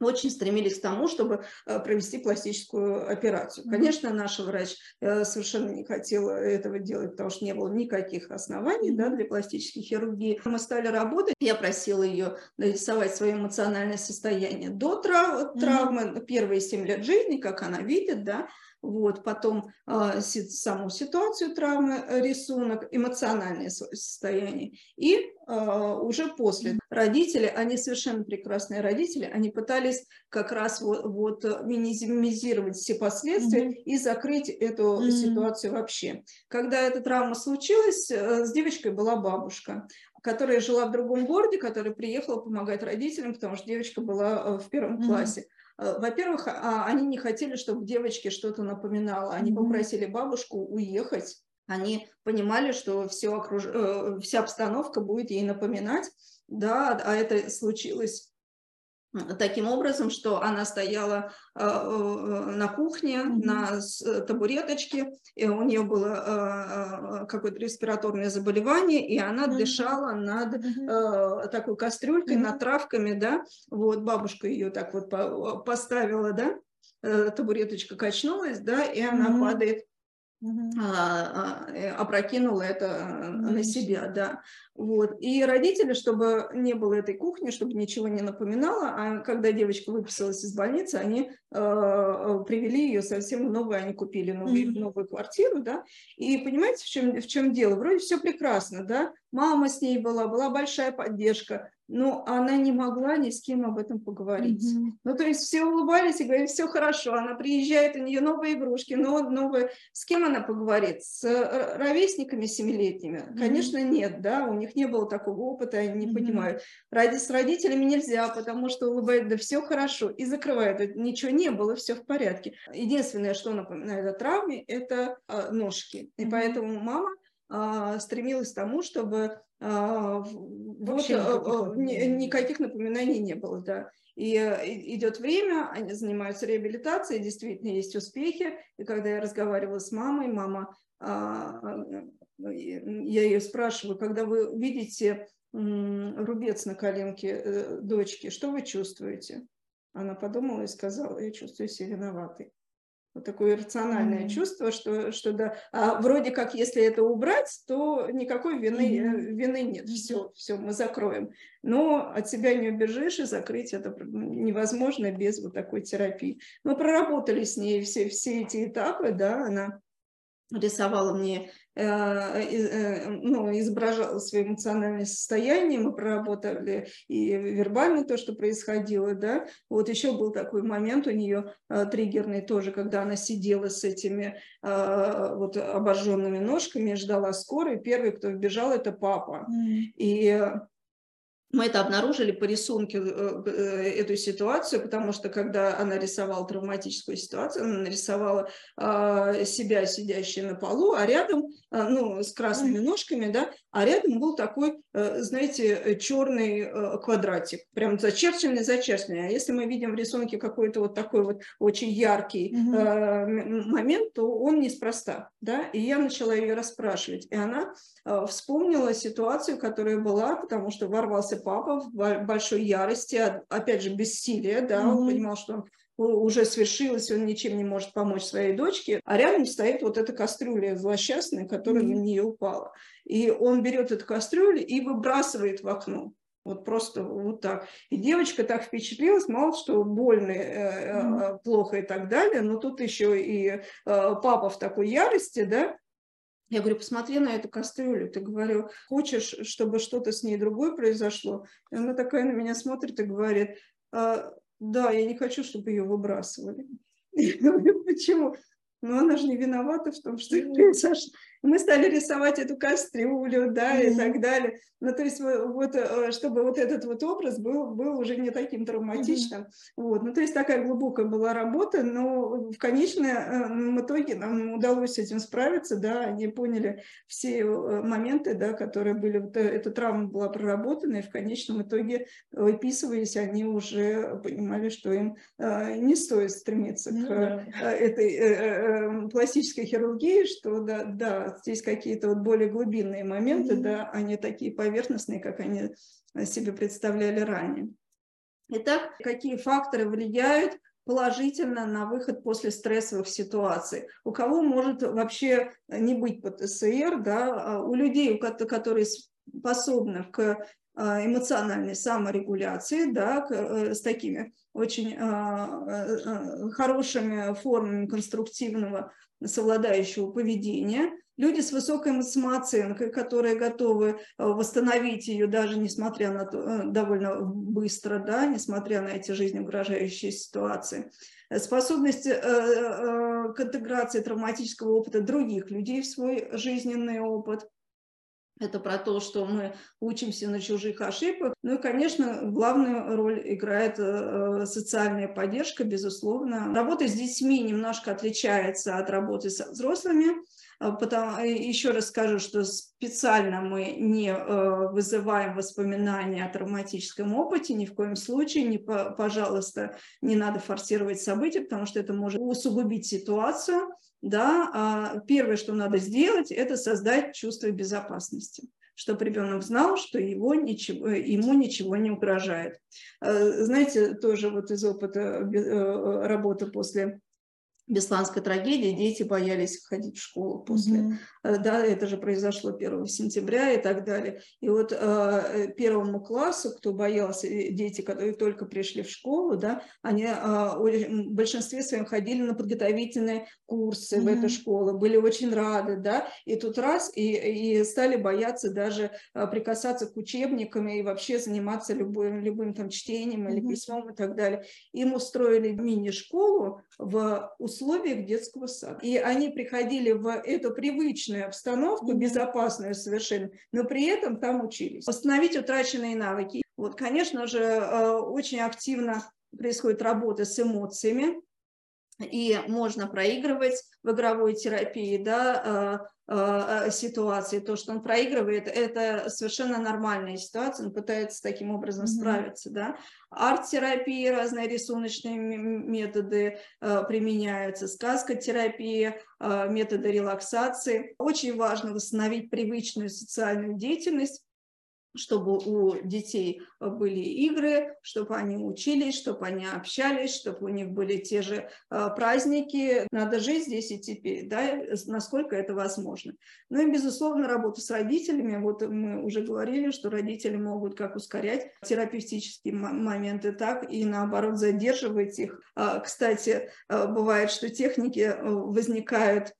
Speaker 2: очень стремились к тому, чтобы э, провести пластическую операцию. Конечно, наш врач э, совершенно не хотел этого делать, потому что не было никаких оснований да, для пластической хирургии. Мы стали работать, я просила ее нарисовать свое эмоциональное состояние до трав- травмы, первые 7 лет жизни, как она видит, да, вот, потом э, саму ситуацию травмы, рисунок, эмоциональное состояние и уже после. Родители, они совершенно прекрасные родители, они пытались как раз вот, вот минимизировать все последствия mm-hmm. и закрыть эту mm-hmm. ситуацию вообще. Когда эта травма случилась, с девочкой была бабушка которая жила в другом городе, которая приехала помогать родителям, потому что девочка была в первом mm-hmm. классе. Э, во-первых, а, они не хотели, чтобы девочке что-то напоминало. Они попросили бабушку уехать. Они понимали, что все окруж... Э, вся обстановка будет ей напоминать. Да, а это случилось таким образом, что она стояла э, э, на кухне, mm-hmm. на э, табуреточке, и у нее было какое-то респираторное заболевание, и она mm-hmm. дышала над mm-hmm. такой кастрюлькой, mm-hmm. над травками, да, вот бабушка ее так вот поставила, да, табуреточка качнулась, да, и она mm-hmm. падает опрокинула это mm-hmm. на себя, да. Вот. И родители, чтобы не было этой кухни, чтобы ничего не напоминало, а когда девочка выписалась из больницы, они э, привели ее совсем новую, они купили новую, новую квартиру, да. И понимаете, в чем, в чем дело? Вроде все прекрасно, да. Мама с ней была, была большая поддержка, но она не могла ни с кем об этом поговорить. Mm-hmm. Ну, то есть все улыбались и говорили, все хорошо, она приезжает, у нее новые игрушки, новые. С кем она поговорит? С ровесниками семилетними? Mm-hmm. Конечно, нет, да, у них не было такого опыта, они не mm-hmm. понимают. Ради, с родителями нельзя, потому что улыбает, да все хорошо, и закрывает, ничего не было, все в порядке. Единственное, что напоминает о травме, это э, ножки. И mm-hmm. поэтому мама э, стремилась к тому, чтобы а, вот, никаких, никаких напоминаний не было, да. И идет время, они занимаются реабилитацией, действительно есть успехи. И когда я разговаривала с мамой, мама, а, я ее спрашиваю, когда вы видите рубец на коленке э, дочки, что вы чувствуете? Она подумала и сказала, я чувствую себя виноватой вот такое рациональное mm-hmm. чувство, что, что да, а вроде как если это убрать, то никакой вины, mm-hmm. вины нет, все, все, мы закроем. Но от себя не убежишь, и закрыть это невозможно без вот такой терапии. Мы проработали с ней все, все эти этапы, да, она рисовала мне ну, изображала свое эмоциональное состояние, мы проработали и вербально то, что происходило, да. Вот еще был такой момент у нее э, триггерный тоже, когда она сидела с этими вот обожженными ножками, ждала скорой, первый, кто вбежал, это папа. Mm. И мы это обнаружили по рисунке э, э, эту ситуацию, потому что когда она рисовала травматическую ситуацию, она нарисовала а, себя сидящей на полу, а рядом, а, ну, с красными ножками, да, а рядом был такой, э, знаете, черный квадратик, прям зачерченный, зачерченный. А если мы видим в рисунке какой-то вот такой вот очень яркий mm-hmm. момент, то он неспроста, да, и я начала ее расспрашивать, и она вспомнила ситуацию, которая была, потому что ворвался папа в большой ярости, опять же, бессилие, да, mm-hmm. он понимал, что уже свершилось, он ничем не может помочь своей дочке, а рядом стоит вот эта кастрюля злосчастная, которая mm-hmm. на нее упала. И он берет эту кастрюлю и выбрасывает в окно. Вот просто вот так. И девочка так впечатлилась, мало что больно, э, mm-hmm. плохо и так далее, но тут еще и э, папа в такой ярости, да, я говорю, посмотри на эту кастрюлю. Ты говорю, хочешь, чтобы что-то с ней другое произошло? И она такая на меня смотрит и говорит, а, да, я не хочу, чтобы ее выбрасывали. Я говорю, почему? Ну, она же не виновата в том, что произошло мы стали рисовать эту кастрюлю, да, mm-hmm. и так далее. Ну, то есть вот, э, чтобы вот этот вот образ был, был уже не таким травматичным. Mm-hmm. Вот. Ну, то есть такая глубокая была работа, но в конечном итоге нам удалось с этим справиться, да, они поняли все э, моменты, да, которые были, вот э, эта травма была проработана, и в конечном итоге, выписываясь, они уже понимали, что им не стоит стремиться mm-hmm. к этой пластической хирургии, что да, да, здесь какие-то вот более глубинные моменты, mm-hmm. да, а не такие поверхностные, как они себе представляли ранее. Итак, какие факторы влияют положительно на выход после стрессовых ситуаций. У кого может вообще не быть ПТСР, да, а у людей, которые способны к а, эмоциональной саморегуляции, да, э, с такими очень а, э, э, хорошими формами конструктивного совладающего поведения, люди с высокой самооценкой, которые готовы э, восстановить ее даже несмотря на то, э, довольно быстро, да, несмотря на эти жизнеугрожающие ситуации. Способность э, к интеграции травматического опыта других людей в свой жизненный опыт. Это про то, что мы учимся на чужих ошибках. Ну и, конечно, главную роль играет социальная поддержка, безусловно. Работа с детьми немножко отличается от работы со взрослыми. А, потому, э, еще раз скажу, что специально мы не э, вызываем воспоминания о травматическом опыте, ни в коем случае, не, пожалуйста, не надо форсировать события, потому что это может усугубить ситуацию. Да? А первое, что надо сделать, это создать чувство безопасности чтобы ребенок знал, что его ничего, ему ничего не угрожает. Э, знаете, тоже вот из опыта работы после Бесланской трагедии дети боялись ходить в школу после. Mm-hmm. Да, это же произошло 1 сентября и так далее. И вот э, первому классу, кто боялся, дети, которые только пришли в школу, да, они э, в большинстве своем ходили на подготовительные курсы mm-hmm. в эту школу, были очень рады, да, и тут раз, и, и стали бояться даже э, прикасаться к учебникам и вообще заниматься любым, любым там чтением mm-hmm. или письмом и так далее. Им устроили мини-школу в условиях детского сада. И они приходили в эту привычную обстановку, безопасную совершенно, но при этом там учились. Восстановить утраченные навыки. Вот, конечно же, э, очень активно происходит работа с эмоциями, и можно проигрывать в игровой терапии, да, э, Э, ситуации, то, что он проигрывает, это совершенно нормальная ситуация, он пытается таким образом mm-hmm. справиться, да. Арт-терапии, разные рисуночные методы э, применяются, сказкотерапия, э, методы релаксации. Очень важно восстановить привычную социальную деятельность, чтобы у детей были игры, чтобы они учились, чтобы они общались, чтобы у них были те же э, праздники. Надо жить здесь и теперь, да, насколько это возможно. Ну и, безусловно, работа с родителями. Вот мы уже говорили, что родители могут как ускорять терапевтические моменты, так и, наоборот, задерживать их. А, кстати, э, бывает, что техники э, возникают Э,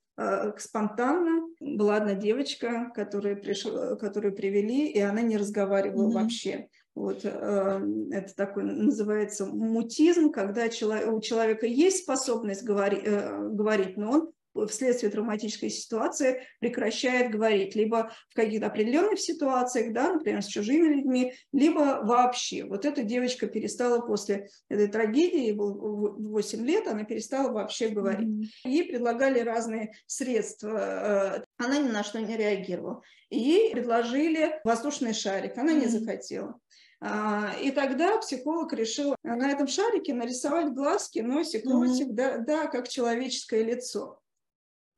Speaker 2: спонтанно. Была одна девочка, которую, пришла, которую привели, и она не разговаривала mm-hmm. вообще. Вот, э, это такой называется мутизм, когда у человека есть способность говори, э, говорить, но он вследствие травматической ситуации прекращает говорить, либо в каких-то определенных ситуациях, да, например, с чужими людьми, либо вообще. Вот эта девочка перестала после этой трагедии, ей было 8 лет, она перестала вообще говорить. Mm-hmm. Ей предлагали разные средства, э, она ни на что не реагировала. ей предложили воздушный шарик, она mm-hmm. не захотела. А, и тогда психолог решил на этом шарике нарисовать глазки, носик, носик, mm-hmm. да, да, как человеческое лицо.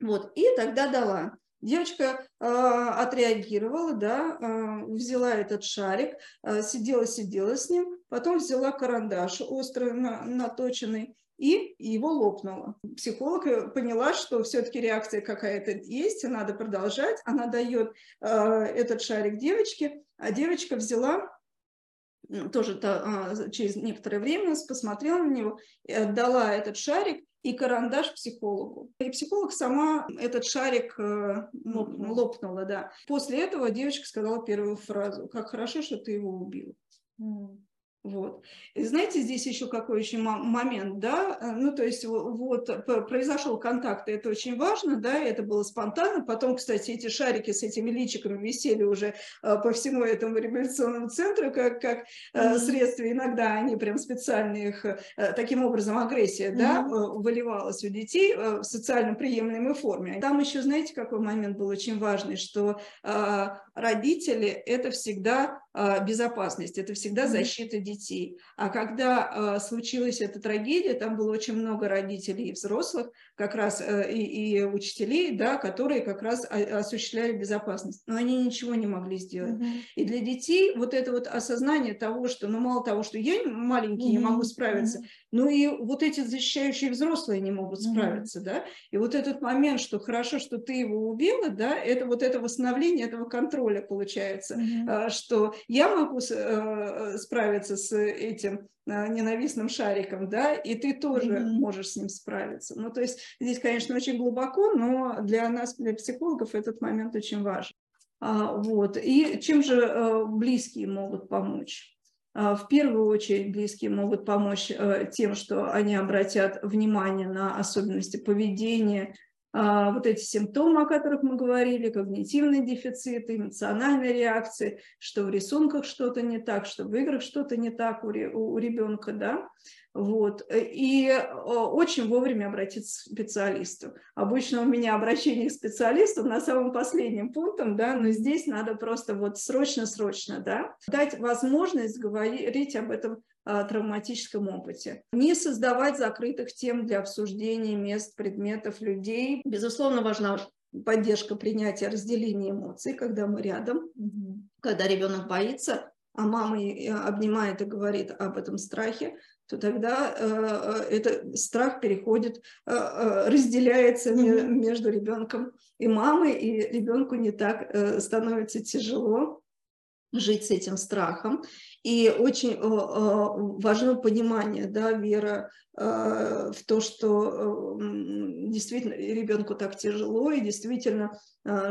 Speaker 2: Вот, и тогда дала. Девочка э, отреагировала, да, э, взяла этот шарик, э, сидела, сидела с ним, потом взяла карандаш остро на, наточенный и его лопнула. Психолог поняла, что все-таки реакция какая-то есть, и надо продолжать. Она дает э, этот шарик девочке, а девочка взяла тоже то, через некоторое время посмотрела на него, отдала этот шарик и карандаш психологу. И психолог сама этот шарик э, лопнула. лопнула, да. После этого девочка сказала первую фразу, как хорошо, что ты его убил. Mm. Вот. И знаете, здесь еще какой очень момент, да, э, ну, то есть вот произошел контакт, и это очень важно, да, это было спонтанно, потом, кстати, эти шарики с этими личиками висели уже э, по всему этому революционному центру, как, как mm-hmm. средство, иногда они прям специально их, таким образом агрессия, mm-hmm. да, выливалась у детей в социально приемлемой форме. Там еще, знаете, какой момент был очень важный, что родители – это всегда безопасность, это всегда защита детей. А когда э, случилась эта трагедия, там было очень много родителей и взрослых, как раз э, и, и учителей, да, которые как раз осуществляли безопасность. Но они ничего не могли сделать. Mm-hmm. И для детей вот это вот осознание того, что, ну, мало того, что я маленький mm-hmm. не могу справиться, mm-hmm. Ну и вот эти защищающие взрослые не могут справиться, mm-hmm. да. И вот этот момент, что хорошо, что ты его убила, да, это вот это восстановление этого контроля получается, mm-hmm. что я могу справиться с этим ненавистным шариком, да, и ты тоже mm-hmm. можешь с ним справиться. Ну, то есть здесь, конечно, очень глубоко, но для нас, для психологов, этот момент очень важен. А, вот. И чем же близкие могут помочь? А, в первую очередь близкие могут помочь э, тем, что они обратят внимание на особенности поведения, а, вот эти симптомы, о которых мы говорили, когнитивный дефицит, эмоциональные реакции, что в рисунках что-то не так, что в играх что-то не так у, у ребенка, да, вот. И очень вовремя обратиться к специалисту. Обычно у меня обращение к специалисту на самом последнем пунктом, да, но здесь надо просто вот срочно-срочно, да, дать возможность говорить об этом травматическом опыте. Не создавать закрытых тем для обсуждения мест, предметов, людей. Безусловно, важна поддержка принятия, разделения эмоций, когда мы рядом, когда ребенок боится, а мама обнимает и говорит об этом страхе, то тогда э, э этот страх переходит, э, э разделяется mm-hmm. между ребенком и мамой, и ребенку не так э, становится тяжело жить с этим страхом. И очень важно понимание, да, вера в то, что действительно ребенку так тяжело, и действительно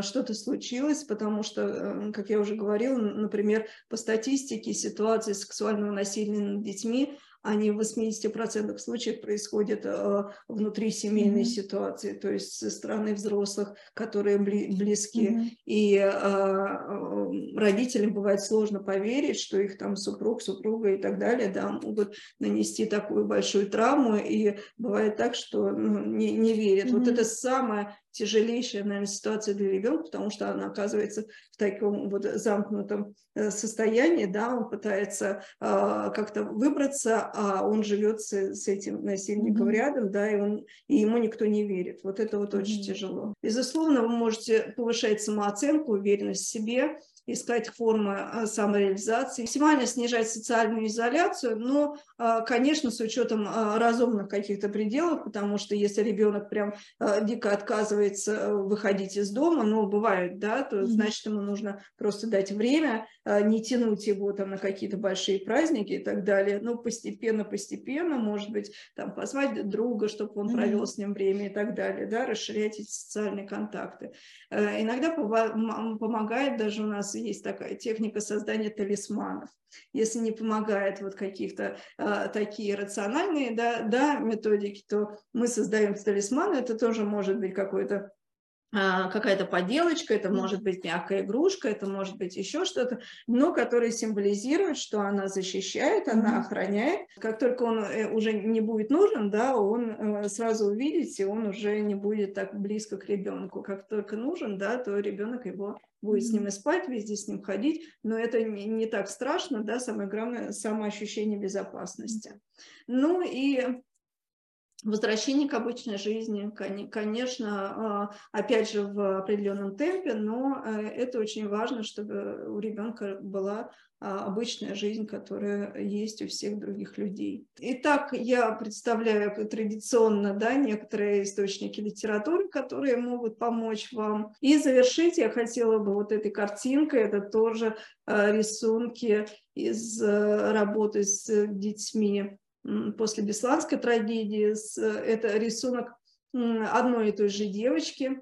Speaker 2: что-то случилось, потому что, как я уже говорила, например, по статистике ситуации сексуального насилия над детьми они в 80% случаев происходят э, внутри семейной mm-hmm. ситуации, то есть со стороны взрослых, которые бли- близки. Mm-hmm. И э, э, родителям бывает сложно поверить, что их там супруг, супруга и так далее да, могут нанести такую большую травму. И бывает так, что ну, не, не верят. Mm-hmm. Вот это самое тяжелейшая, наверное, ситуация для ребенка, потому что она оказывается в таком вот замкнутом э, состоянии, да, он пытается э, как-то выбраться, а он живет с, с этим насильником mm-hmm. рядом, да, и, он, и ему никто не верит. Вот это вот mm-hmm. очень тяжело. Безусловно, вы можете повышать самооценку, уверенность в себе, искать формы а, самореализации, максимально снижать социальную изоляцию, но, а, конечно, с учетом а, разумных каких-то пределов, потому что если ребенок прям дико отказывается э, выходить из дома, ну, бывает, да, то значит ему нужно просто дать время, не тянуть его там на какие-то большие праздники и так далее, но постепенно-постепенно, может быть, там позвать друга, чтобы он провел с ним время и так далее, да, расширять эти социальные контакты. Э, иногда помогает даже у нас есть такая техника создания талисманов. Если не помогает вот каких-то э, такие рациональные да, да, методики, то мы создаем талисманы, это тоже может быть какой-то а, какая-то поделочка, это может быть мягкая игрушка, это может быть еще что-то, но которая символизирует, что она защищает, она охраняет. Как только он э, уже не будет нужен, да, он э, сразу увидите, он уже не будет так близко к ребенку. Как только нужен, да, то ребенок его будет с ним и спать, везде с ним ходить, но это не, не так страшно, да, самое главное, самоощущение безопасности. Ну и возвращение к обычной жизни, конечно, а, опять же в определенном темпе, но э, это очень важно, чтобы у ребенка была а, обычная жизнь, которая есть у всех других людей. Итак, я представляю традиционно да, некоторые источники литературы, которые могут помочь вам. И завершить я хотела бы вот этой картинкой, это тоже а, рисунки из э, работы с детьми после Бесланской трагедии. Это рисунок одной и той же девочки.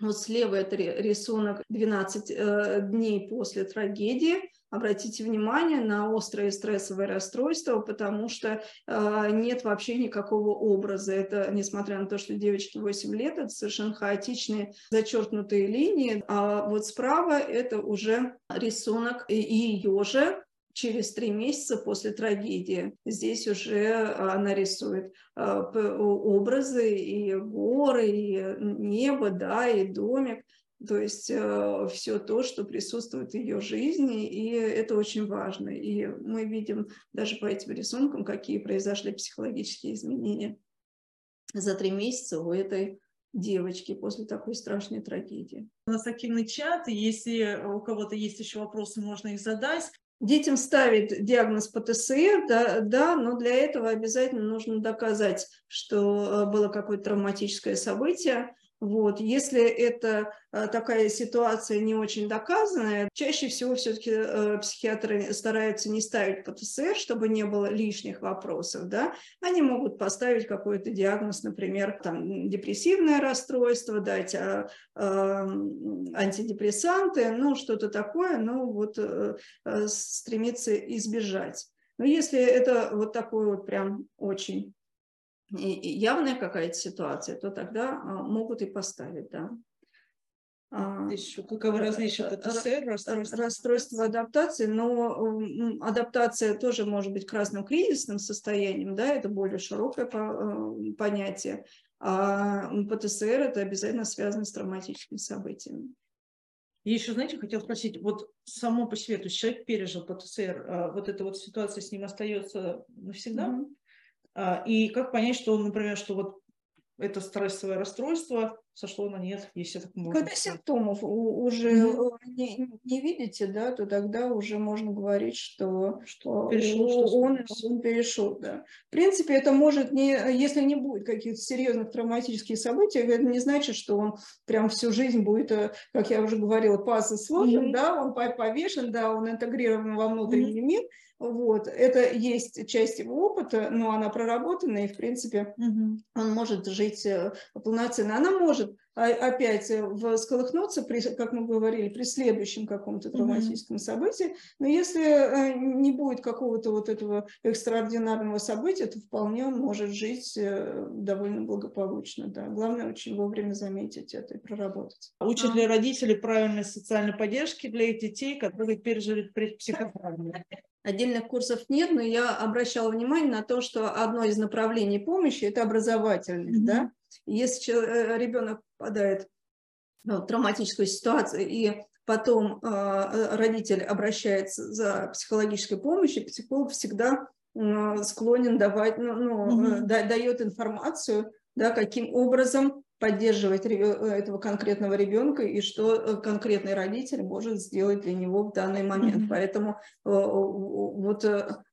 Speaker 2: Вот слева это рисунок 12 э, дней после трагедии. Обратите внимание на острое стрессовое расстройство, потому что э, нет вообще никакого образа. Это, несмотря на то, что девочке 8 лет, это совершенно хаотичные зачеркнутые линии. А вот справа это уже рисунок ее же, через три месяца после трагедии. Здесь уже она рисует а, образы и горы, и небо, да, и домик. То есть э, все то, что присутствует в ее жизни, и это очень важно. И мы видим даже по этим рисункам, какие произошли психологические изменения за три месяца у этой девочки после такой страшной трагедии.
Speaker 1: У нас активный чат, если у кого-то есть еще вопросы, можно их задать.
Speaker 2: Детям ставить диагноз ПТСР, да, да, но для этого обязательно нужно доказать, что э, было какое-то травматическое событие, Вот. Если это э, такая ситуация не очень доказанная, чаще всего все-таки э, психиатры стараются не ставить ПТСР, чтобы не было лишних вопросов. Да? Они могут поставить какой-то диагноз, например, там, депрессивное расстройство, дать а, а, антидепрессанты, ну что-то такое, ну вот э, стремиться избежать. Но если это вот такой вот прям очень явная какая-то ситуация, то тогда а, могут и поставить, да.
Speaker 1: А, Еще каковы различия ПТСР,
Speaker 2: расстройство? Расстройство адаптации, но адаптация тоже может быть к разным кризисным состояниям, да, это более широкое э, понятие. А ПТСР это обязательно связано с травматическими событиями.
Speaker 1: И еще, знаете, хотел спросить, вот само по себе, то есть человек пережил ПТСР, а вот эта вот ситуация с ним остается навсегда? Mm-hmm. А, и как понять, что, например, что вот это стрессовое расстройство сошло на нет, если так можно.
Speaker 2: Когда симптомов уже mm-hmm. не, не видите, да, то тогда уже можно говорить, что, что, перешел, что он, он перешел. Да. В принципе, это может не, если не будет каких-то серьезных травматических событий, это не значит, что он прям всю жизнь будет, э, как я уже говорила, пасы сложен, mm-hmm. да, он повешен, да, он интегрирован во внутренний mm-hmm. мир, вот. Это есть часть его опыта, но она проработана, и, в принципе, угу. он может жить э, полноценно. Она может а, опять э, всколыхнуться, при, как мы говорили, при следующем каком-то травматическом mm-hmm. событии. Но если э, не будет какого-то вот этого экстраординарного события, то вполне он может жить э, довольно благополучно. Да. Главное очень вовремя заметить это и проработать.
Speaker 1: Учат ли родители правильной социальной поддержки для детей, которые пережили психотравму?
Speaker 2: Отдельных курсов нет, но я обращала внимание на то, что одно из направлений помощи – это образовательный. Mm-hmm. Да? Если э, ребенок попадает в травматическую ситуацию, и потом э, родитель обращается за психологической помощью, психолог всегда склонен давать, ну, ну, mm-hmm. дает информацию, да, каким образом поддерживать этого конкретного ребенка и что конкретный родитель может сделать для него в данный момент. Mm-hmm. Поэтому вот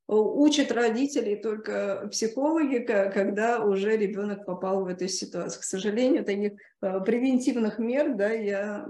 Speaker 2: учат родителей только психологи, когда уже ребенок попал в эту ситуацию. К сожалению, таких превентивных мер да, я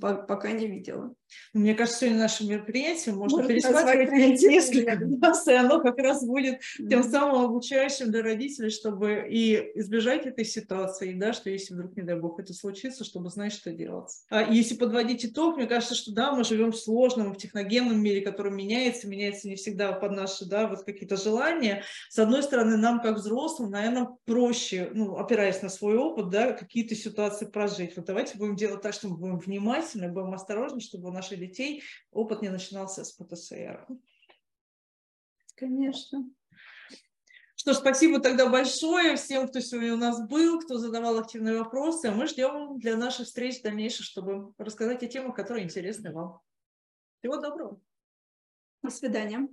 Speaker 2: пока не видела.
Speaker 1: Мне кажется, сегодня наше мероприятие можно, можно пересматривать несколько раз, и оно как раз будет тем самым обучающим для родителей, чтобы и избежать этой ситуации, да, что если вдруг, не дай бог, это случится, чтобы знать, что делать. А если подводить итог, мне кажется, что да, мы живем в сложном, в техногенном мире, который меняется, меняется не всегда под наш наши, да, вот какие-то желания. С одной стороны, нам, как взрослым, наверное, проще, ну, опираясь на свой опыт, да, какие-то ситуации прожить. Вот давайте будем делать так, чтобы мы будем внимательны, будем осторожны, чтобы у наших детей опыт не начинался с ПТСР.
Speaker 2: Конечно.
Speaker 1: Что ж, спасибо тогда большое всем, кто сегодня у нас был, кто задавал активные вопросы. Мы ждем для наших встреч дальнейших, чтобы рассказать о темах, которые интересны вам. Всего доброго.
Speaker 2: До свидания.